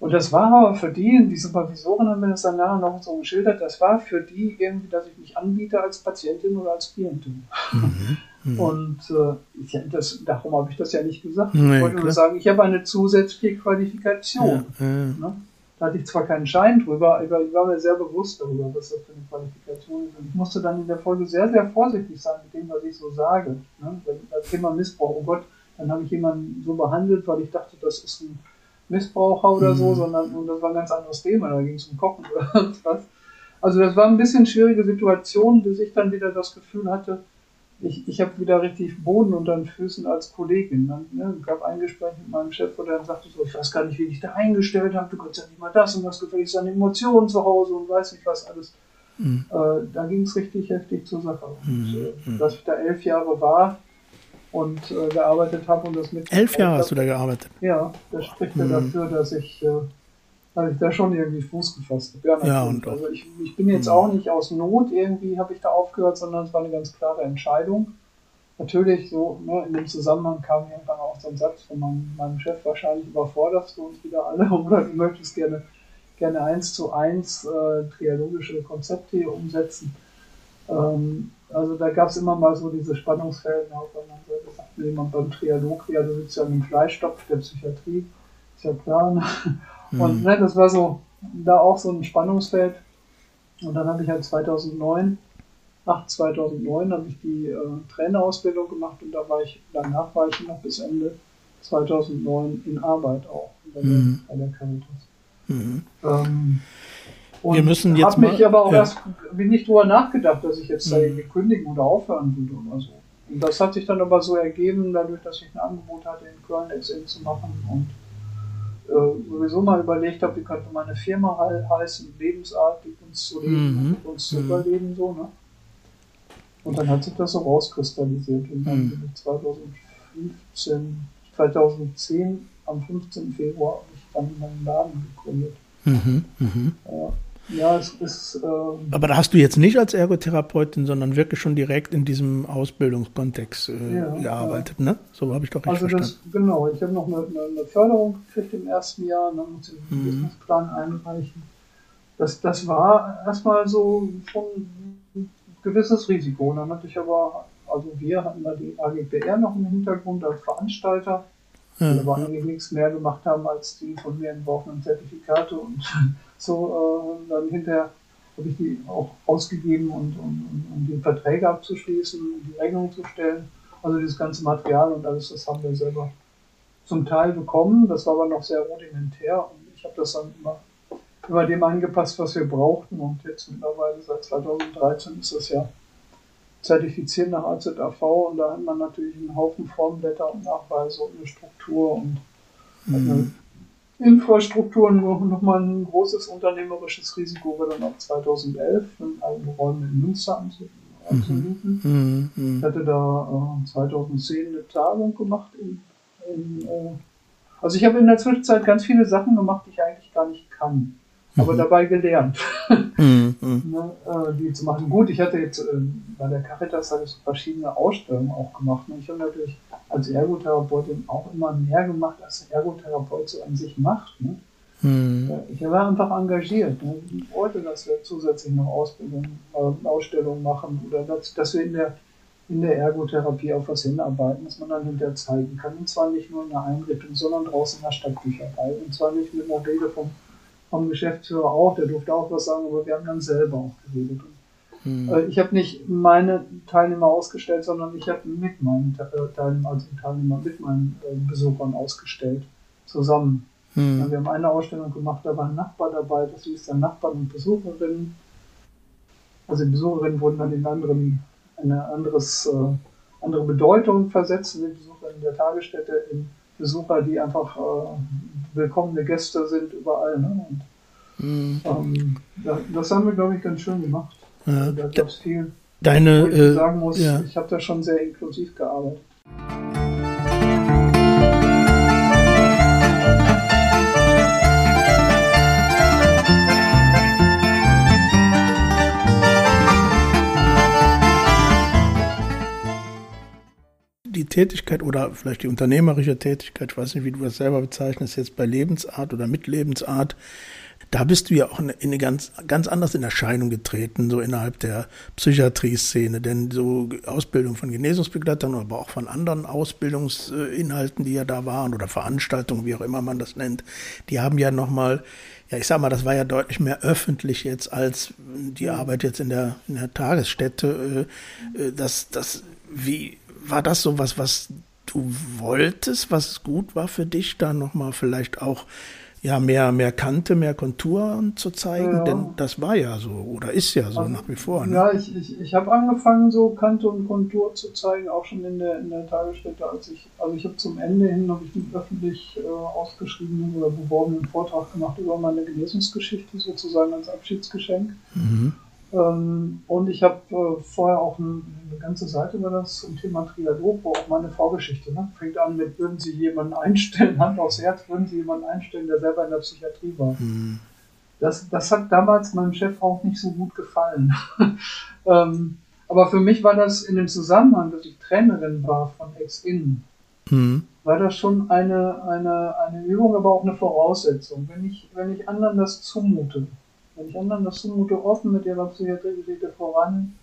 Speaker 2: Und das war aber für die, die Supervisoren haben mir das dann nachher noch so geschildert, das war für die irgendwie, dass ich mich anbiete als Patientin oder als Klientin. Mhm. Mhm. Und äh, ich, das, darum habe ich das ja nicht gesagt. Nee, ich wollte klar. nur sagen, ich habe eine zusätzliche Qualifikation. Ja, ja. Ne? Da hatte ich zwar keinen Schein drüber, aber ich war mir sehr bewusst darüber, was das für eine Qualifikation ist. Und ich musste dann in der Folge sehr, sehr vorsichtig sein mit dem, was ich so sage. Ne? Das Thema Missbrauch, oh Gott, dann habe ich jemanden so behandelt, weil ich dachte, das ist ein Missbraucher oder so, mhm. sondern und das war ein ganz anderes Thema, da ging es um Kochen oder was. Also das war ein bisschen schwierige Situation, bis ich dann wieder das Gefühl hatte, ich, ich habe wieder richtig Boden unter den Füßen als Kollegin. Dann ne, gab ein Gespräch mit meinem Chef, wo der dann sagte so, ich weiß gar nicht, wie ich da eingestellt habe, du kannst ja nicht mal das und das gefälligst an Emotionen zu Hause und weiß nicht was alles. Mhm. Äh, da ging es richtig heftig zur Sache. Und, mhm. äh, mhm. dass ich da elf Jahre war, und äh, gearbeitet habe und das mit.
Speaker 1: Elf Jahre hast du da gearbeitet?
Speaker 2: Ja, das spricht ja mhm. dafür, dass ich, äh, dass ich da schon irgendwie Fuß gefasst
Speaker 1: habe. Ja, ja und
Speaker 2: also ich, ich bin jetzt mhm. auch nicht aus Not irgendwie, habe ich da aufgehört, sondern es war eine ganz klare Entscheidung. Natürlich, so ne, in dem Zusammenhang kam irgendwann auch so ein Satz von meinem, meinem Chef, wahrscheinlich überforderst du uns wieder alle oder du möchtest gerne gerne eins zu eins äh, trialogische Konzepte hier umsetzen. Ähm, also da gab es immer mal so diese Spannungsfelder, auf der anderen Seite sagt jemand beim Trialog, ja, du sitzt ja im Fleischstopf der Psychiatrie, ist ja klar. Ne? Mhm. Und ne, das war so, da auch so ein Spannungsfeld. Und dann habe ich halt 2009, ach 2009 habe ich die äh, Trainerausbildung gemacht und da war ich, danach war ich noch bis Ende 2009 in Arbeit auch bei der, mhm. bei der Caritas. Mhm. Ähm, und wir müssen jetzt habe mich aber auch ja. erst bin nicht drüber nachgedacht, dass ich jetzt da mhm. irgendwie kündigen oder aufhören würde oder so. Und das hat sich dann aber so ergeben, dadurch, dass ich ein Angebot hatte, in Köln XN zu machen und äh, sowieso mal überlegt habe, wie könnte meine Firma heißen, Lebensart, die uns zu leben, mhm. uns zu mhm. überleben, so, ne? Und dann hat sich das so rauskristallisiert. Und dann mhm. 2015, 2010, am 15. Februar, habe ich dann meinen Laden gegründet. Mhm. Mhm. Ja. Ja, es ist. Ähm,
Speaker 1: Aber da hast du jetzt nicht als Ergotherapeutin, sondern wirklich schon direkt in diesem Ausbildungskontext äh, ja, gearbeitet, ja. ne? So habe ich doch
Speaker 2: richtig also das, verstanden. Genau, ich habe noch eine, eine, Förderung gekriegt im ersten Jahr, dann musste ich den mhm. Businessplan einreichen. Das, das war erstmal so schon ein gewisses Risiko. Dann hatte ich aber, also wir hatten da die AGPR noch im Hintergrund als Veranstalter, ja, die aber eigentlich nichts mehr gemacht haben als die von mir entworfenen Zertifikate und so, äh, dann hinterher habe ich die auch ausgegeben und, und, um die Verträge abzuschließen, die Rechnung zu stellen. Also dieses ganze Material und alles, das haben wir selber zum Teil bekommen. Das war aber noch sehr rudimentär und ich habe das dann immer, immer dem angepasst, was wir brauchten. Und jetzt mittlerweile seit 2013 ist das ja zertifiziert nach AZAV und da hat man natürlich einen Haufen Formblätter und Nachweise und eine Struktur und mhm. Infrastrukturen nochmal ein großes unternehmerisches Risiko war dann auch 2011 in eigene Räume in Münster anzubieten. Mhm. Mhm. Ich hatte da äh, 2010 eine Tagung gemacht. In, in, äh, also ich habe in der Zwischenzeit ganz viele Sachen gemacht, die ich eigentlich gar nicht kann aber mhm. dabei gelernt, mhm. ne, äh, die zu machen. Gut, ich hatte jetzt äh, bei der Caritas ich verschiedene Ausstellungen auch gemacht. Ne? Ich habe natürlich als Ergotherapeutin auch immer mehr gemacht, als ein Ergotherapeut so an sich macht. Ne? Mhm. Ich war einfach engagiert. Ne? Ich wollte, dass wir zusätzlich noch Ausbildung, äh, Ausstellungen machen oder dass, dass wir in der in der Ergotherapie auf was hinarbeiten, dass man dann hinterher zeigen kann. Und zwar nicht nur in der Einrichtung, sondern draußen in der Stadtbücherei. Und zwar nicht mit einer Rede vom vom Geschäftsführer auch, der durfte auch was sagen, aber wir haben dann selber auch geredet. Hm. Äh, ich habe nicht meine Teilnehmer ausgestellt, sondern ich habe mit meinen äh, Teilnehmern, also Teilnehmer mit meinen äh, Besuchern ausgestellt, zusammen. Hm. Wir haben eine Ausstellung gemacht, da war ein Nachbar dabei, das hieß dann Nachbarn und Besucherinnen. Also die Besucherinnen wurden dann in anderen, eine anderes, äh, andere Bedeutung versetzt, die Besucher in der Tagesstätte in Besucher, die einfach willkommene Gäste sind überall. Ne? Und, mhm. ähm, da, das haben wir, glaube ich, ganz schön gemacht. Ja. Da gab es viel.
Speaker 1: Deine,
Speaker 2: ich äh, sagen muss, ja. ich habe da schon sehr inklusiv gearbeitet.
Speaker 1: Die Tätigkeit oder vielleicht die unternehmerische Tätigkeit, ich weiß nicht, wie du das selber bezeichnest, jetzt bei Lebensart oder mit Lebensart, da bist du ja auch in eine ganz, ganz anders in Erscheinung getreten, so innerhalb der Psychiatrie-Szene. Denn so Ausbildung von Genesungsbegleitern, aber auch von anderen Ausbildungsinhalten, die ja da waren, oder Veranstaltungen, wie auch immer man das nennt, die haben ja nochmal, ja, ich sag mal, das war ja deutlich mehr öffentlich jetzt als die Arbeit jetzt in der, in der Tagesstätte. Äh, äh, das, das, wie, war das so was, was du wolltest, was gut war für dich, da nochmal vielleicht auch ja mehr, mehr Kante, mehr Konturen zu zeigen? Ja. Denn das war ja so oder ist ja so also, nach wie vor.
Speaker 2: Ne? Ja, ich, ich, ich habe angefangen, so Kante und Kontur zu zeigen, auch schon in der, in der Tagesstätte, als ich, also ich habe zum Ende hin habe ich einen öffentlich äh, ausgeschriebenen oder beworbenen Vortrag gemacht über meine Genesungsgeschichte sozusagen als Abschiedsgeschenk. Mhm. Ähm, und ich habe äh, vorher auch eine, eine, ganze Seite über das zum Thema Trialog, wo auch meine Vorgeschichte ne? fängt an mit, würden Sie jemanden einstellen, Hand aufs Herz, würden Sie jemanden einstellen, der selber in der Psychiatrie war. Mhm. Das, das hat damals meinem Chef auch nicht so gut gefallen. ähm, aber für mich war das in dem Zusammenhang, dass ich Trainerin war von Ex-In, mhm. war das schon eine, eine, eine Übung, aber auch eine Voraussetzung. Wenn ich, wenn ich anderen das zumute, wenn ich anderen das zumute, offen mit ihrer Psychiatriegeschichte voran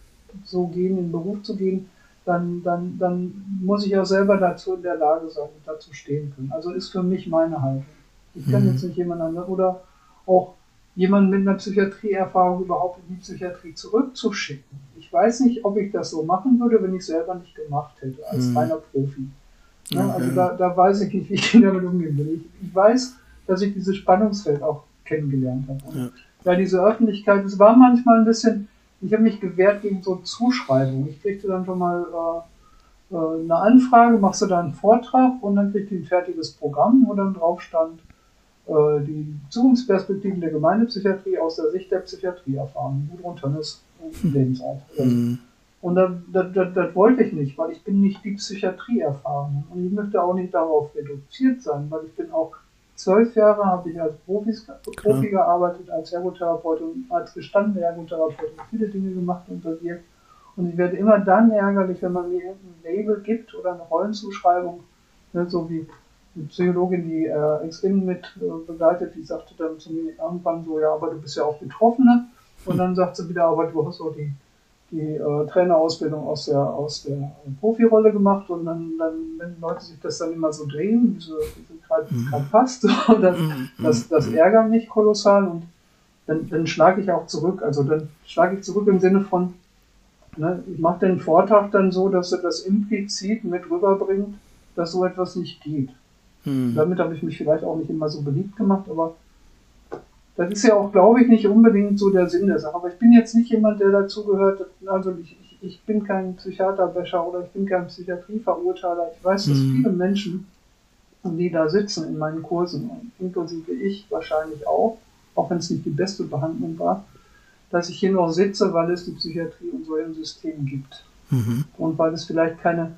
Speaker 2: so gehen, in den Beruf zu gehen, dann, dann, dann muss ich auch selber dazu in der Lage sein und dazu stehen können. Also ist für mich meine Haltung. Ich kann mhm. jetzt nicht jemand anderen oder auch jemanden mit einer Psychiatrieerfahrung überhaupt in die Psychiatrie zurückzuschicken. Ich weiß nicht, ob ich das so machen würde, wenn ich es selber nicht gemacht hätte, als mhm. reiner Profi. Ja, okay. Also da, da weiß ich nicht, wie ich damit umgehen will. Ich, ich weiß, dass ich dieses Spannungsfeld auch kennengelernt habe. Ja. Ja, diese Öffentlichkeit, es war manchmal ein bisschen, ich habe mich gewehrt gegen so Zuschreibungen. Ich kriegte dann schon mal äh, äh, eine Anfrage, machst du da einen Vortrag und dann kriegte ich ein fertiges Programm, wo dann drauf stand, äh, die Zukunftsperspektiven der Gemeindepsychiatrie aus der Sicht der Psychiatrie erfahren. Gudrun Tönnes, Lebensart. Mhm. Und das, das, das, das, wollte ich nicht, weil ich bin nicht die Psychiatrie erfahren. Und ich möchte auch nicht darauf reduziert sein, weil ich bin auch zwölf Jahre habe ich als Profis, Profi gearbeitet, als Ergotherapeut und als gestandene Ergotherapeut viele Dinge gemacht und bewirkt. Und ich werde immer dann ärgerlich, wenn man mir irgendein Label gibt oder eine Rollenzuschreibung, ne, so wie eine Psychologin, die äh, XIM mit äh, begleitet, die sagte dann zu mir irgendwann so, ja, aber du bist ja auch Betroffene. Und dann sagt sie wieder, aber du hast auch die, die äh, Trainerausbildung aus der, aus der Profirolle gemacht. Und dann, dann, wenn Leute sich das dann immer so drehen, wie sie, gerade mhm. passt, das, mhm. das, das ärgert mich kolossal. Und dann, dann schlage ich auch zurück. Also dann schlage ich zurück im Sinne von, ne, ich mache den Vortrag dann so, dass er das implizit mit rüberbringt, dass so etwas nicht geht. Hm. Damit habe ich mich vielleicht auch nicht immer so beliebt gemacht, aber das ist ja auch, glaube ich, nicht unbedingt so der Sinn der Sache. Aber ich bin jetzt nicht jemand, der dazugehört, also ich, ich, ich bin kein Psychiaterbäscher oder ich bin kein Psychiatrieverurteiler. Ich weiß, dass hm. viele Menschen, die da sitzen in meinen Kursen, inklusive ich wahrscheinlich auch, auch wenn es nicht die beste Behandlung war, dass ich hier noch sitze, weil es die Psychiatrie und so ein System gibt. Mhm. Und weil es vielleicht keine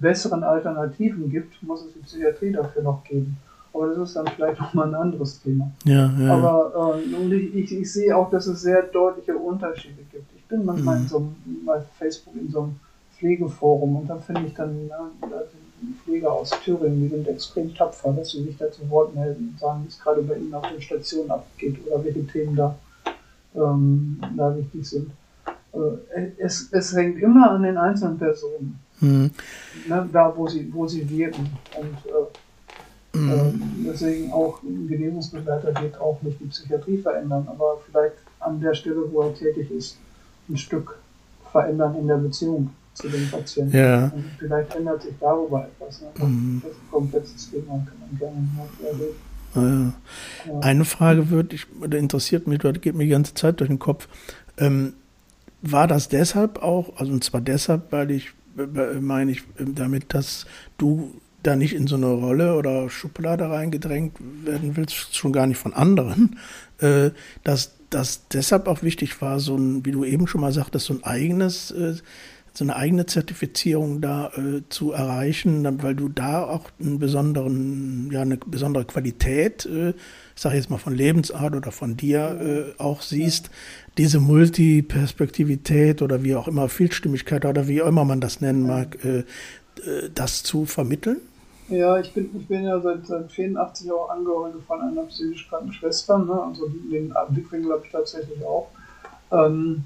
Speaker 2: besseren Alternativen gibt, muss es die Psychiatrie dafür noch geben. Aber das ist dann vielleicht nochmal ein anderes Thema.
Speaker 1: Ja, ja.
Speaker 2: Aber äh, ich, ich, sehe auch, dass es sehr deutliche Unterschiede gibt. Ich bin manchmal mhm. in so einem, bei Facebook in so einem Pflegeforum und da finde ich dann, ja, die Pfleger aus Thüringen, die sind extrem tapfer, dass sie sich da zu Wort melden und sagen, wie es gerade bei ihnen auf den Stationen abgeht oder welche Themen da, ähm, da wichtig sind. Äh, es, es hängt immer an den einzelnen Personen. Mhm. Ne, da, wo sie, wo sie wirken. Und äh, mhm. äh, deswegen auch ein Genesungsbegleiter wird auch nicht die Psychiatrie verändern, aber vielleicht an der Stelle, wo er tätig ist, ein Stück verändern in der Beziehung zu dem Patienten.
Speaker 1: Ja.
Speaker 2: Und vielleicht ändert sich darüber etwas. Ne? Mhm. Das ist ein komplexes Thema, kann man gerne mal erleben.
Speaker 1: Ja. Ja. Eine Frage wird, ich, interessiert mich, das geht mir die ganze Zeit durch den Kopf. Ähm, war das deshalb auch, also und zwar deshalb, weil ich meine ich damit, dass du da nicht in so eine Rolle oder Schublade reingedrängt werden willst, schon gar nicht von anderen, äh, dass das deshalb auch wichtig war, so ein, wie du eben schon mal sagtest, so ein eigenes, äh, so eine eigene Zertifizierung da äh, zu erreichen, weil du da auch einen besonderen, ja, eine besondere Qualität, äh, ich sage jetzt mal von Lebensart oder von dir äh, auch siehst, diese Multiperspektivität oder wie auch immer, Vielstimmigkeit oder wie auch immer man das nennen mag, äh, äh, das zu vermitteln?
Speaker 2: Ja, ich bin, ich bin ja seit, seit 84 auch Angehörige von einer psychisch kranken Schwester, ne? also den Blickwinkel habe ich tatsächlich auch. Ähm,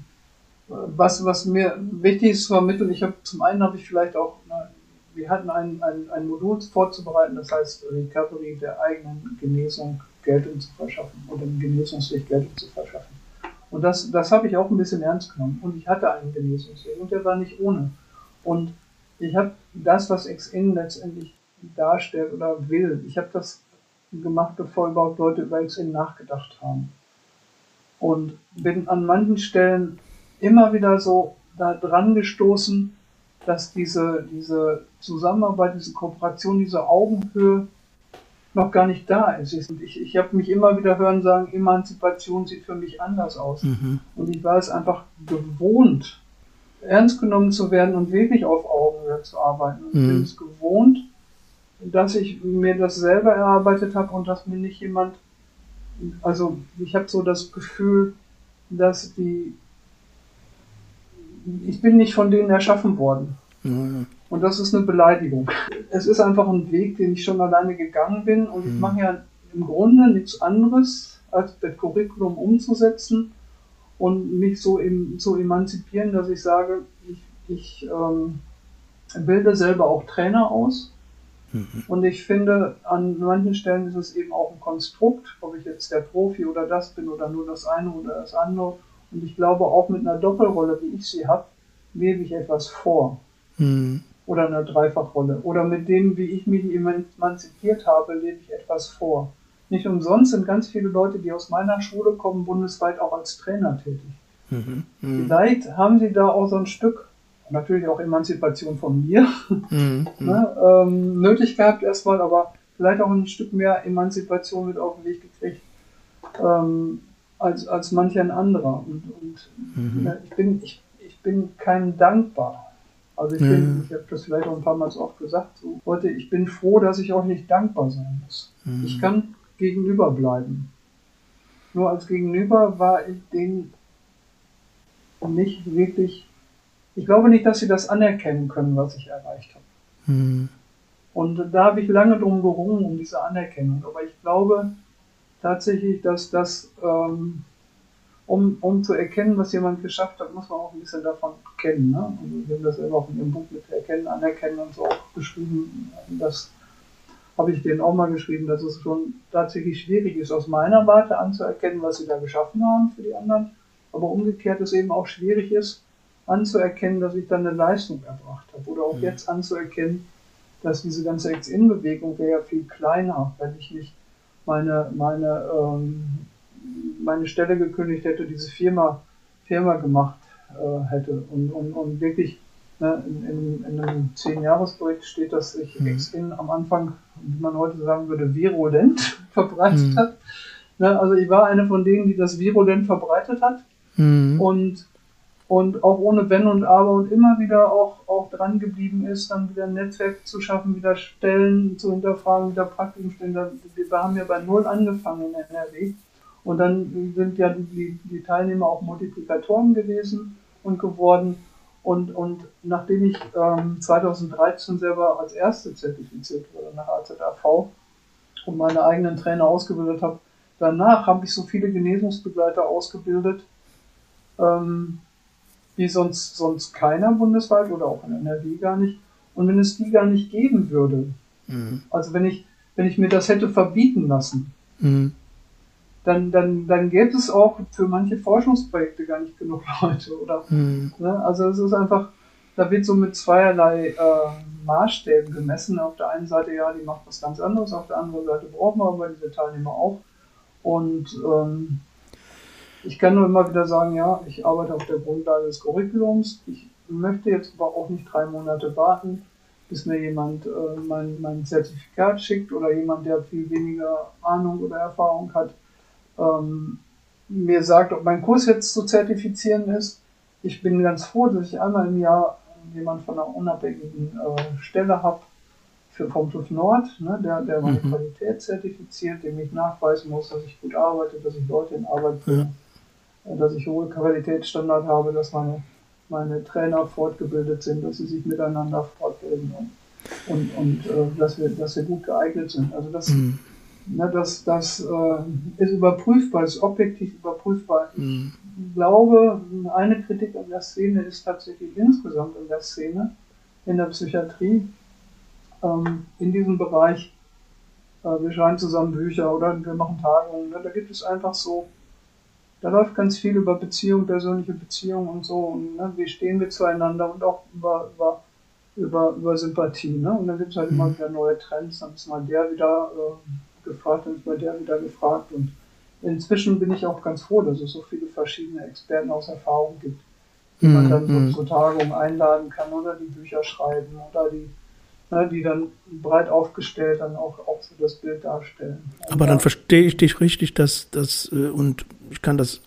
Speaker 2: was, was mir wichtig ist zu vermitteln, ich habe zum einen habe ich vielleicht auch, na, wir hatten ein, ein, ein Modul vorzubereiten, das heißt Recovery der eigenen Genesung Geltung zu verschaffen oder Genesungsweg Geltung zu verschaffen. Und das, das habe ich auch ein bisschen ernst genommen. Und ich hatte einen Genesungsweg und der war nicht ohne. Und ich habe das, was XN letztendlich darstellt oder will, ich habe das gemacht, bevor überhaupt Leute über XN nachgedacht haben. Und bin an manchen Stellen immer wieder so da dran gestoßen, dass diese, diese Zusammenarbeit, diese Kooperation, diese Augenhöhe noch gar nicht da ist. Ich, ich habe mich immer wieder hören sagen, Emanzipation sieht für mich anders aus. Mhm. Und ich war es einfach gewohnt, ernst genommen zu werden und wirklich auf Augenhöhe zu arbeiten. Und mhm. bin es gewohnt, dass ich mir das selber erarbeitet habe und dass mir nicht jemand, also ich habe so das Gefühl, dass die, ich bin nicht von denen erschaffen worden. Ja. Und das ist eine Beleidigung. Es ist einfach ein Weg, den ich schon alleine gegangen bin und ich mhm. mache ja im Grunde nichts anderes, als das Curriculum umzusetzen und mich so im, zu emanzipieren, dass ich sage, ich, ich ähm, bilde selber auch Trainer aus. Mhm. Und ich finde, an manchen Stellen ist es eben auch ein Konstrukt, ob ich jetzt der Profi oder das bin oder nur das eine oder das andere. Und ich glaube, auch mit einer Doppelrolle, wie ich sie habe, lebe ich etwas vor. Mhm. Oder eine Dreifachrolle. Oder mit dem, wie ich mich emanzipiert habe, lebe ich etwas vor. Nicht umsonst sind ganz viele Leute, die aus meiner Schule kommen, bundesweit auch als Trainer tätig. Mhm. Mhm. Vielleicht haben sie da auch so ein Stück, natürlich auch Emanzipation von mir, mhm. ne, ähm, nötig gehabt erstmal, aber vielleicht auch ein Stück mehr Emanzipation mit auf den Weg gekriegt. Ähm, als, als manch ein anderer. Und, und mhm. ja, ich, bin, ich, ich bin keinem dankbar. Also ich bin, ich habe das vielleicht auch ein paar Mal so oft gesagt, so, Leute, ich bin froh, dass ich euch nicht dankbar sein muss. Mhm. Ich kann gegenüber bleiben. Nur als Gegenüber war ich denen nicht wirklich, ich glaube nicht, dass sie das anerkennen können, was ich erreicht habe. Mhm. Und da habe ich lange drum gerungen, um diese Anerkennung. Aber ich glaube tatsächlich, dass das, ähm, um, um zu erkennen, was jemand geschafft hat, muss man auch ein bisschen davon kennen. Ne? Und wir haben das selber auch in Ihrem Buch mit Erkennen, Anerkennen und so auch beschrieben, dass habe ich denen auch mal geschrieben, dass es schon tatsächlich schwierig ist, aus meiner Warte anzuerkennen, was sie da geschaffen haben für die anderen. Aber umgekehrt es eben auch schwierig ist, anzuerkennen, dass ich dann eine Leistung erbracht habe. Oder auch mhm. jetzt anzuerkennen, dass diese ganze Ex-In-Bewegung wäre ja viel kleiner, wenn ich nicht meine, meine, ähm, meine Stelle gekündigt hätte, diese Firma, Firma gemacht äh, hätte und, und, und wirklich Ne, in, in, in einem Zehn-Jahres-Projekt steht, dass sich mhm. XIN am Anfang, wie man heute sagen würde, virulent verbreitet mhm. hat. Ne, also ich war eine von denen, die das virulent verbreitet hat mhm. und, und auch ohne Wenn und Aber und immer wieder auch, auch dran geblieben ist, dann wieder ein Netzwerk zu schaffen, wieder Stellen zu hinterfragen, wieder Praktiken stellen. Wir haben ja bei Null angefangen in NRW. Und dann sind ja die, die Teilnehmer auch Multiplikatoren gewesen und geworden. Und, und nachdem ich ähm, 2013 selber als Erste zertifiziert wurde nach AZAV und meine eigenen Trainer ausgebildet habe, danach habe ich so viele Genesungsbegleiter ausgebildet, ähm, wie sonst, sonst keiner bundesweit oder auch in NRW gar nicht. Und wenn es die gar nicht geben würde, mhm. also wenn ich, wenn ich mir das hätte verbieten lassen, mhm dann, dann, dann gäbe es auch für manche Forschungsprojekte gar nicht genug Leute. Oder, mhm. ne? Also es ist einfach, da wird so mit zweierlei äh, Maßstäben gemessen. Auf der einen Seite, ja, die macht was ganz anderes, auf der anderen Seite brauchen wir aber diese Teilnehmer auch. Und ähm, ich kann nur immer wieder sagen, ja, ich arbeite auf der Grundlage des Curriculums. Ich möchte jetzt aber auch nicht drei Monate warten, bis mir jemand äh, mein, mein Zertifikat schickt oder jemand, der viel weniger Ahnung oder Erfahrung hat, ähm, mir sagt, ob mein Kurs jetzt zu zertifizieren ist. Ich bin ganz froh, dass ich einmal im Jahr jemand von einer unabhängigen äh, Stelle habe für vom TÜV Nord, ne, der, der meine mhm. Qualität zertifiziert, dem ich nachweisen muss, dass ich gut arbeite, dass ich Leute in Arbeit bringe, ja. Dass ich hohe Qualitätsstandard habe, dass meine, meine Trainer fortgebildet sind, dass sie sich miteinander fortbilden und, und, und äh, dass, wir, dass wir gut geeignet sind. Also das, mhm. Ne, das das äh, ist überprüfbar, ist objektiv überprüfbar. Mhm. Ich glaube, eine Kritik an der Szene ist tatsächlich insgesamt in der Szene, in der Psychiatrie, ähm, in diesem Bereich, äh, wir schreiben zusammen Bücher oder wir machen Tagungen, ne, da gibt es einfach so, da läuft ganz viel über Beziehung, persönliche Beziehung und so, und ne, wie stehen wir zueinander und auch über, über über, über Sympathie. Ne? Und dann gibt es halt mhm. immer wieder neue Trends, dann ist mal der wieder äh, gefragt, dann ist bei der wieder gefragt. Und inzwischen bin ich auch ganz froh, dass es so viele verschiedene Experten aus Erfahrung gibt, die man dann so mhm. zur Tagung einladen kann oder die Bücher schreiben oder die, ne, die dann breit aufgestellt dann auch, auch so das Bild darstellen.
Speaker 1: Aber dann verstehe ich dich richtig, dass das äh, und ich kann das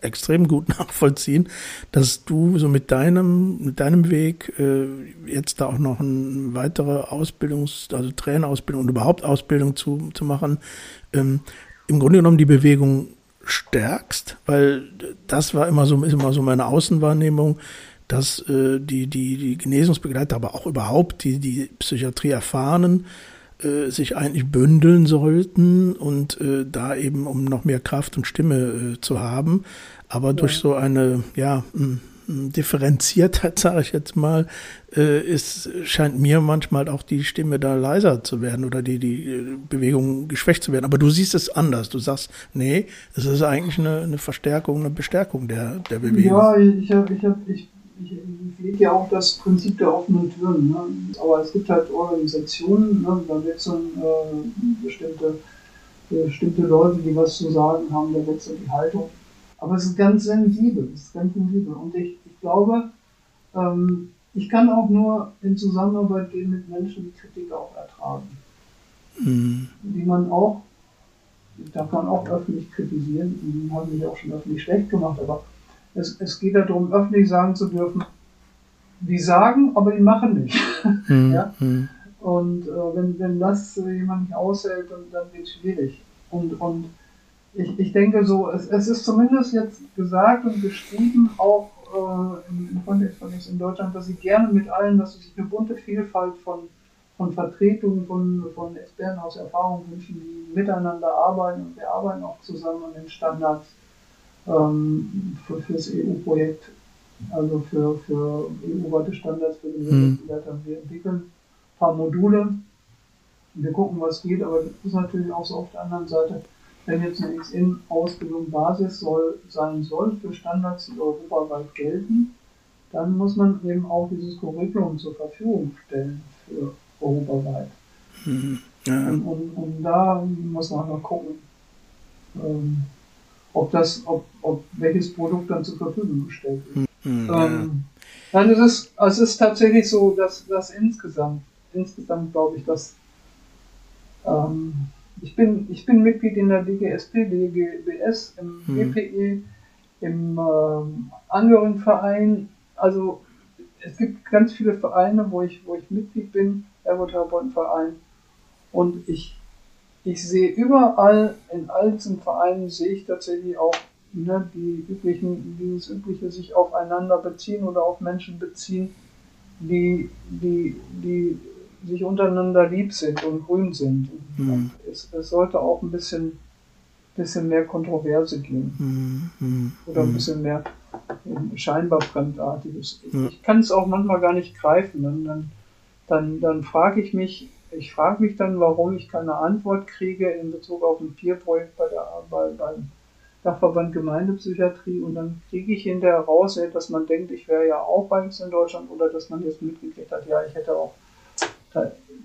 Speaker 1: extrem gut nachvollziehen, dass du so mit deinem, mit deinem Weg äh, jetzt da auch noch eine weitere Ausbildungs-, also Trainerausbildung und überhaupt Ausbildung zu, zu machen, ähm, im Grunde genommen die Bewegung stärkst, weil das war immer so, ist immer so meine Außenwahrnehmung, dass äh, die, die, die Genesungsbegleiter, aber auch überhaupt die, die Psychiatrie erfahrenen, äh, sich eigentlich bündeln sollten und äh, da eben, um noch mehr Kraft und Stimme äh, zu haben. Aber ja. durch so eine, ja, Differenziertheit, sage ich jetzt mal, äh, ist, scheint mir manchmal auch die Stimme da leiser zu werden oder die, die äh, Bewegung geschwächt zu werden. Aber du siehst es anders. Du sagst, nee, es ist eigentlich eine, eine Verstärkung, eine Bestärkung der, der Bewegung.
Speaker 2: Ja, ich habe, ich habe, ich, ich, lege ja auch das Prinzip der offenen Türen. Ne? Aber es gibt halt Organisationen, ne? da wechseln äh, bestimmte, bestimmte Leute, die was zu sagen haben, da wechselt die Haltung. Aber es ist ganz sensibel, es ist ganz sensibel. Und ich, ich glaube, ähm, ich kann auch nur in Zusammenarbeit gehen mit Menschen, die Kritik auch ertragen. Mhm. Die man auch, da kann man auch öffentlich kritisieren, die haben mich auch schon öffentlich schlecht gemacht, aber es, es geht darum, öffentlich sagen zu dürfen, die sagen, aber die machen nicht. Mhm. ja? Mhm. Und äh, wenn, wenn das jemand nicht aushält, dann, dann wird es schwierig. Und, und ich, ich denke so, es, es ist zumindest jetzt gesagt und geschrieben, auch äh, im, im Kontext von jetzt in Deutschland, dass sie gerne mit allen, dass sie sich eine bunte Vielfalt von, von Vertretungen von, von Experten aus Erfahrung wünschen, die miteinander arbeiten und wir arbeiten auch zusammen an den Standards ähm, für, für das EU-Projekt, also für, für EU-weite Standards für die mhm. Wir entwickeln ein paar Module, wir gucken, was geht, aber das ist natürlich auch so auf der anderen Seite wenn jetzt eine XN-Ausbildung Basis soll, sein soll für Standards, die europaweit gelten, dann muss man eben auch dieses Curriculum zur Verfügung stellen für europaweit. Mhm. Ja. Und, und, und, da muss man mal gucken, ähm, ob das, ob, ob welches Produkt dann zur Verfügung gestellt wird. Mhm. Ähm, nein, es ist, es ist tatsächlich so, dass, dass insgesamt, insgesamt glaube ich, dass ähm, ich bin, ich bin Mitglied in der DGSP, DGBS, im mhm. GPE, im äh, Angehörigenverein. Also es gibt ganz viele Vereine, wo ich, wo ich Mitglied bin, Ergotherapeutenverein. Und ich, ich sehe überall, in allen Vereinen sehe ich tatsächlich auch ne, die üblichen, dieses übliche sich aufeinander beziehen oder auf Menschen beziehen, die, die, die sich untereinander lieb sind und grün sind. Mhm. Es, es, sollte auch ein bisschen, bisschen mehr Kontroverse geben. Mhm. Oder ein hm. bisschen mehr scheinbar Fremdartiges. Ich, ich kann es auch manchmal gar nicht greifen. Dann, dann, dann, dann frage ich mich, ich frage mich dann, warum ich keine Antwort kriege in Bezug auf ein Peer-Projekt bei der, bei, beim Dachverband Gemeindepsychiatrie und dann kriege ich hinterher raus, dass man denkt, ich wäre ja auch bei uns in Deutschland oder dass man jetzt mitgekriegt hat, ja, ich hätte auch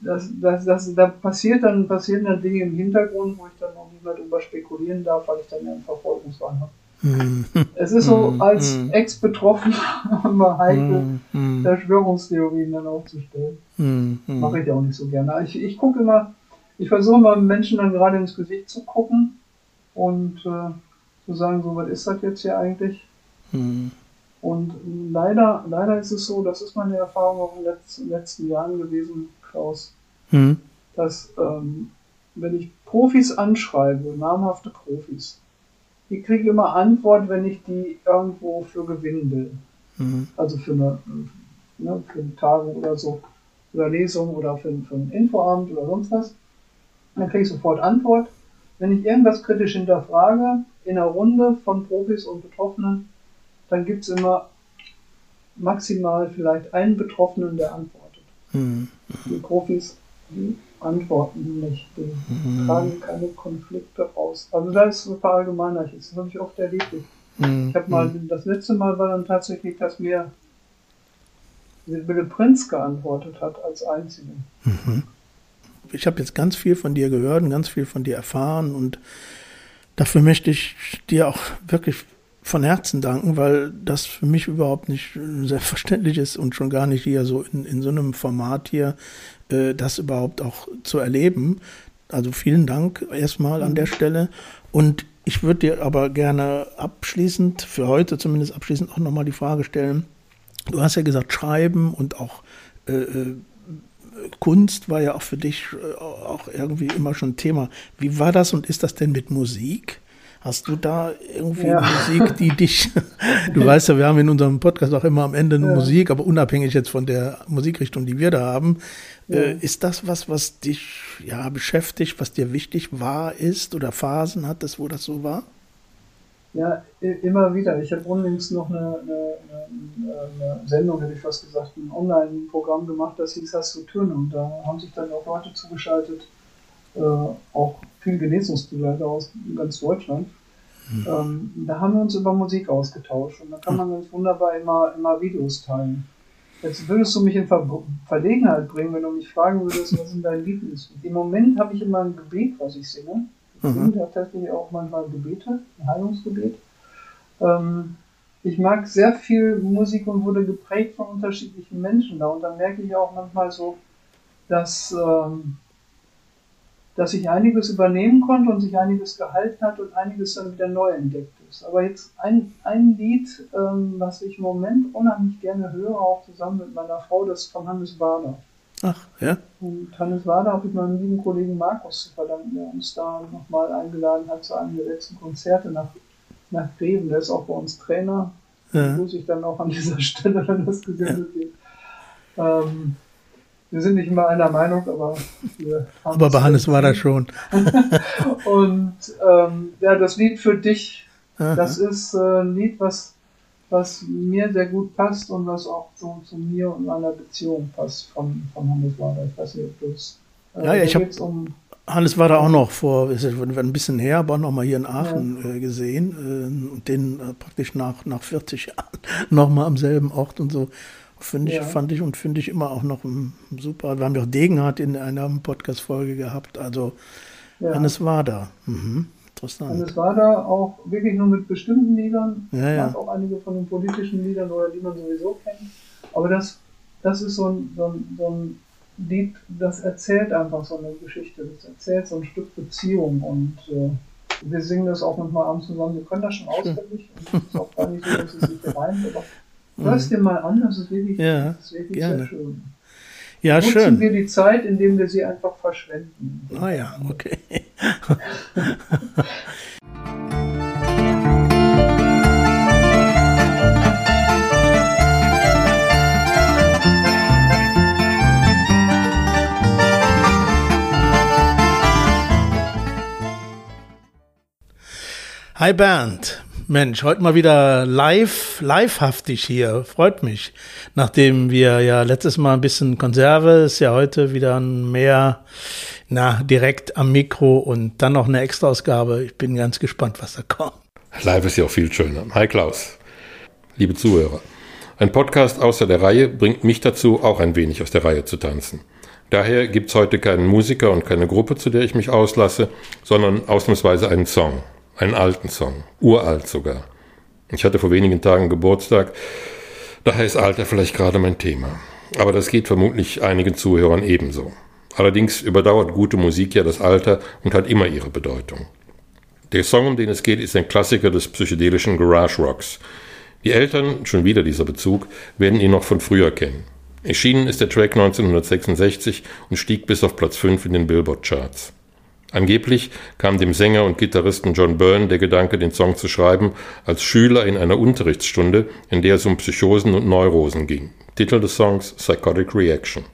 Speaker 2: das, das, das, da passiert dann, passieren dann Dinge im Hintergrund, wo ich dann noch nicht mehr drüber spekulieren darf, weil ich dann ja einen Verfolgungswahn habe. Es ist so, mm. als mm. Ex-Betroffener immer heikel, mm. Verschwörungstheorien dann aufzustellen. Mache ich auch nicht so gerne. Ich, ich gucke immer, ich versuche mal Menschen dann gerade ins Gesicht zu gucken und äh, zu sagen, so, was ist das jetzt hier eigentlich? Und leider, leider ist es so, das ist meine Erfahrung auch in den letzten, letzten Jahren gewesen, Klaus, dass ähm, wenn ich Profis anschreibe, namhafte Profis, die kriegen immer Antwort, wenn ich die irgendwo für gewinnen will. Mhm. Also für eine, ne, für eine Tagung oder so, oder Lesung oder für, für ein Infoamt oder sonst was. Dann kriege ich sofort Antwort. Wenn ich irgendwas kritisch hinterfrage, in einer Runde von Profis und Betroffenen, dann gibt es immer maximal vielleicht einen Betroffenen, der antwortet. Mhm. Die Profis, die antworten nicht, die mhm. tragen keine Konflikte aus. Also da ist so verallgemeinert, das habe ich oft erlebt. Mhm. Ich habe mal, das letzte Mal war dann tatsächlich, dass mir Sibylle Prinz geantwortet hat als Einzige. Mhm.
Speaker 1: Ich habe jetzt ganz viel von dir gehört und ganz viel von dir erfahren und dafür möchte ich dir auch wirklich von Herzen danken, weil das für mich überhaupt nicht selbstverständlich ist und schon gar nicht hier so in, in so einem Format hier, äh, das überhaupt auch zu erleben. Also vielen Dank erstmal an der Stelle. Und ich würde dir aber gerne abschließend, für heute zumindest abschließend auch nochmal die Frage stellen. Du hast ja gesagt, Schreiben und auch äh, äh Kunst war ja auch für dich äh, auch irgendwie immer schon Thema. Wie war das und ist das denn mit Musik? Hast du da irgendwie ja. Musik, die dich, du weißt ja, wir haben in unserem Podcast auch immer am Ende eine ja. Musik, aber unabhängig jetzt von der Musikrichtung, die wir da haben, ja. äh, ist das was, was dich ja beschäftigt, was dir wichtig war, ist oder Phasen hattest, wo das so war?
Speaker 2: Ja, immer wieder. Ich habe unlängst noch eine, eine, eine, Sendung, hätte ich fast gesagt, ein Online-Programm gemacht, das hieß Hast du Töne und da haben sich dann auch Leute zugeschaltet, äh, auch viele Genesungsbegleiter aus ganz Deutschland. Mhm. Ähm, da haben wir uns über Musik ausgetauscht und da kann man ganz wunderbar immer, immer Videos teilen. Jetzt würdest du mich in Ver Verlegenheit bringen, wenn du mich fragen würdest, was sind deine Lieblings? Im Moment habe ich immer ein Gebet, was ich singe. Ich mhm. singe tatsächlich auch manchmal Gebete, ein Heilungsgebet. Ähm, ich mag sehr viel Musik und wurde geprägt von unterschiedlichen Menschen da. Und dann merke ich auch manchmal so, dass ähm, dass ich einiges übernehmen konnte und sich einiges gehalten hat und einiges dann wieder neu entdeckt ist. Aber jetzt ein, ein Lied, ähm, was ich im Moment unheimlich gerne höre, auch zusammen mit meiner Frau, das ist von Hannes Wader.
Speaker 1: Ach, ja.
Speaker 2: Und Hannes Wader habe ich meinem lieben Kollegen Markus zu verdanken, der uns da nochmal eingeladen hat zu einem der letzten Konzerte nach, nach Greven. Der ist auch bei uns Trainer. Ja. Muss ich dann auch an dieser Stelle, wenn das gesendet ja. wird. Ähm, wir sind nicht immer einer Meinung, aber
Speaker 1: wir haben Aber bei Hannes war das schon.
Speaker 2: und ähm, ja, das Lied für dich, Aha. das ist äh, ein Lied, was, was mir sehr gut passt und was auch so zu mir und meiner Beziehung passt von, von Hannes Wader. Ich weiß nicht, ob du es.
Speaker 1: Äh, ja, ja, ich habe um, Hannes war da auch noch vor, ist ein bisschen her, aber noch mal hier in Aachen ja. äh, gesehen äh, und den äh, praktisch nach, nach 40 Jahren noch mal am selben Ort und so. Finde ich, ja. fand ich und finde ich immer auch noch super. Wir haben ja auch Degenhardt in einer Podcast-Folge gehabt. Also ja. Hannes war da. Mhm.
Speaker 2: Interessant. Hannes war da auch wirklich nur mit bestimmten Liedern. Ja, ja. auch einige von den politischen Liedern oder die man sowieso kennt. Aber das, das ist so ein, so, ein, so ein Lied, das erzählt einfach so eine Geschichte. Das erzählt so ein Stück Beziehung und äh, wir singen das auch manchmal abends zusammen. Wir können das schon auswendig. Und es ist auch gar nicht so, dass es sich reimt, aber Hör es dir mal an, das ist wirklich, ja, das ist wirklich gerne. sehr schön.
Speaker 1: Ja,
Speaker 2: Nutzen
Speaker 1: schön.
Speaker 2: wir die Zeit, indem wir sie einfach verschwenden.
Speaker 1: Ah ja, okay. Hi Bernd, Mensch, heute mal wieder live, livehaftig hier. Freut mich. Nachdem wir ja letztes Mal ein bisschen Konserve, ist ja heute wieder mehr, na, direkt am Mikro und dann noch eine Extraausgabe. Ich bin ganz gespannt, was da kommt.
Speaker 3: Live ist ja auch viel schöner. Hi Klaus. Liebe Zuhörer. Ein Podcast außer der Reihe bringt mich dazu, auch ein wenig aus der Reihe zu tanzen. Daher gibt's heute keinen Musiker und keine Gruppe, zu der ich mich auslasse, sondern ausnahmsweise einen Song einen alten Song, uralt sogar. Ich hatte vor wenigen Tagen Geburtstag, daher ist Alter vielleicht gerade mein Thema. Aber das geht vermutlich einigen Zuhörern ebenso. Allerdings überdauert gute Musik ja das Alter und hat immer ihre Bedeutung. Der Song, um den es geht, ist ein Klassiker des psychedelischen Garage Rocks. Die Eltern, schon wieder dieser Bezug, werden ihn noch von früher kennen. Erschienen ist der Track 1966 und stieg bis auf Platz 5 in den Billboard-Charts. Angeblich kam dem Sänger und Gitarristen John Byrne der Gedanke, den Song zu schreiben, als Schüler in einer Unterrichtsstunde, in der es um Psychosen und Neurosen ging. Titel des Songs Psychotic Reaction.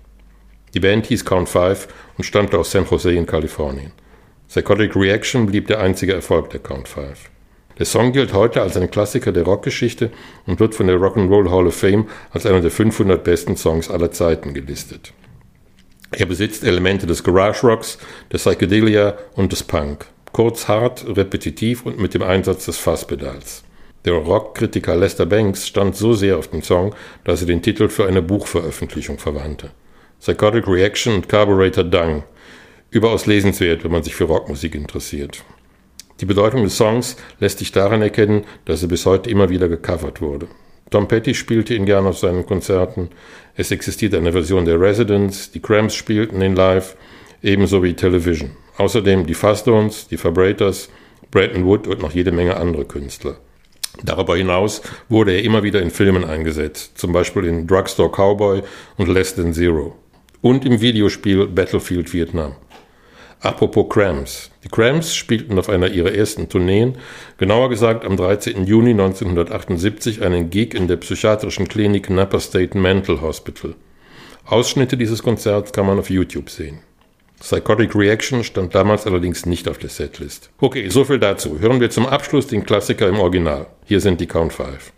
Speaker 3: Die Band hieß Count Five und stammte aus San Jose in Kalifornien. Psychotic Reaction blieb der einzige Erfolg der Count Five. Der Song gilt heute als ein Klassiker der Rockgeschichte und wird von der Rock'n'Roll Hall of Fame als einer der 500 besten Songs aller Zeiten gelistet. Er besitzt Elemente des Garage Rocks, der Psychedelia und des Punk. Kurz hart, repetitiv und mit dem Einsatz des Fasspedals. Der Rockkritiker Lester Banks stand so sehr auf dem Song, dass er den Titel für eine Buchveröffentlichung verwandte. Psychotic Reaction und Carburetor Dung. Überaus lesenswert, wenn man sich für Rockmusik interessiert. Die Bedeutung des Songs lässt sich daran erkennen, dass er bis heute immer wieder gecovert wurde. Tom Petty spielte ihn gern auf seinen Konzerten. Es existiert eine Version der Residents, die Cramps spielten ihn live, ebenso wie Television. Außerdem die Faststones, die Vibrators, Brandon Wood und noch jede Menge andere Künstler. Darüber hinaus wurde er immer wieder in Filmen eingesetzt, zum Beispiel in Drugstore Cowboy und Less Than Zero und im Videospiel Battlefield Vietnam. Apropos Cramps. Die Cramps spielten auf einer ihrer ersten Tourneen, genauer gesagt am 13. Juni 1978, einen Gig in der psychiatrischen Klinik Napa State Mental Hospital. Ausschnitte dieses Konzerts kann man auf YouTube sehen. Psychotic Reaction stand damals allerdings nicht auf der Setlist. Okay, soviel dazu. Hören wir zum Abschluss den Klassiker im Original. Hier sind die Count 5.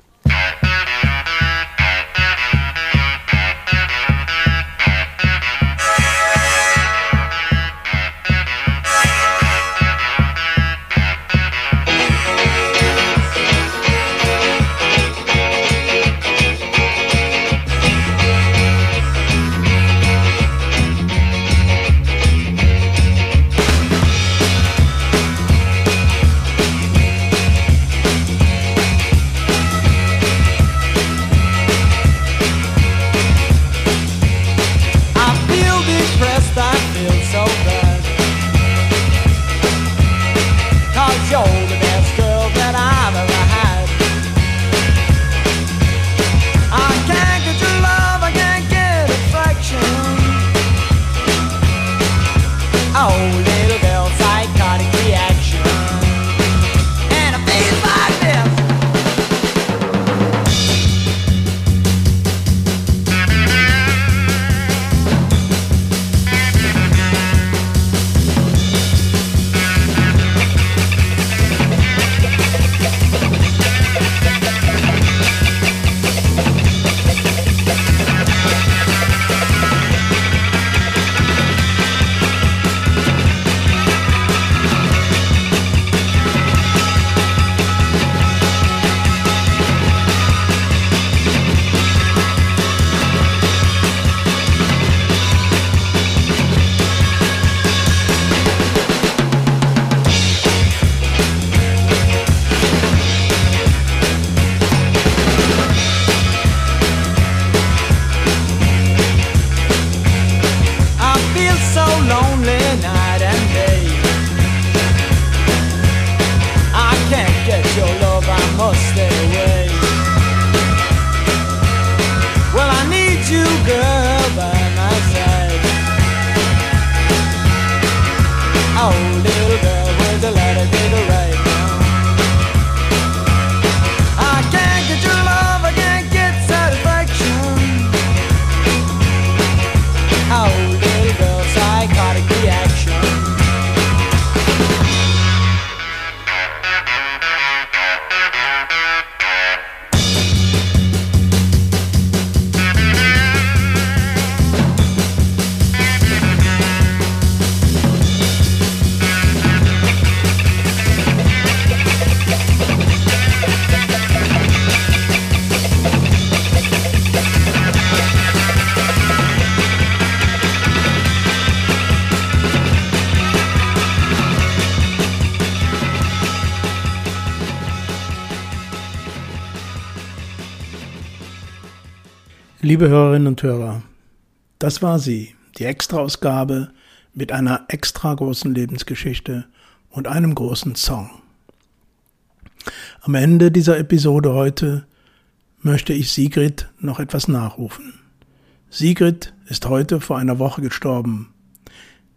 Speaker 1: Liebe Hörerinnen und Hörer, das war sie, die Extra-Ausgabe mit einer extra großen Lebensgeschichte und einem großen Song. Am Ende dieser Episode heute möchte ich Sigrid noch etwas nachrufen. Sigrid ist heute vor einer Woche gestorben.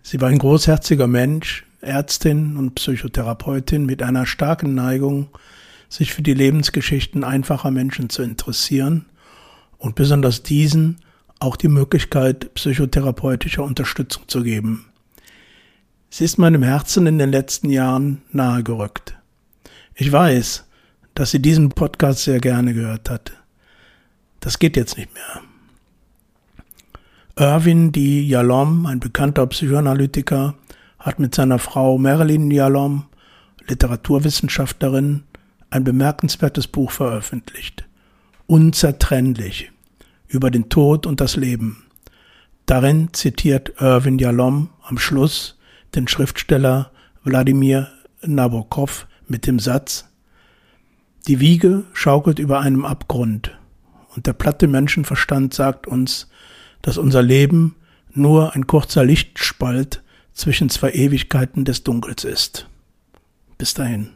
Speaker 1: Sie war ein großherziger Mensch, Ärztin und Psychotherapeutin mit einer starken Neigung, sich für die Lebensgeschichten einfacher Menschen zu interessieren und besonders diesen auch die Möglichkeit psychotherapeutischer Unterstützung zu geben. Sie ist meinem Herzen in den letzten Jahren nahegerückt. Ich weiß, dass sie diesen Podcast sehr gerne gehört hat. Das geht jetzt nicht mehr. Irwin D. Yalom, ein bekannter Psychoanalytiker, hat mit seiner Frau Marilyn Yalom, Literaturwissenschaftlerin, ein bemerkenswertes Buch veröffentlicht unzertrennlich über den Tod und das Leben. Darin zitiert Irwin Yalom am Schluss den Schriftsteller Wladimir Nabokov mit dem Satz Die Wiege schaukelt über einem Abgrund und der platte Menschenverstand sagt uns, dass unser Leben nur ein kurzer Lichtspalt zwischen zwei Ewigkeiten des Dunkels ist. Bis dahin.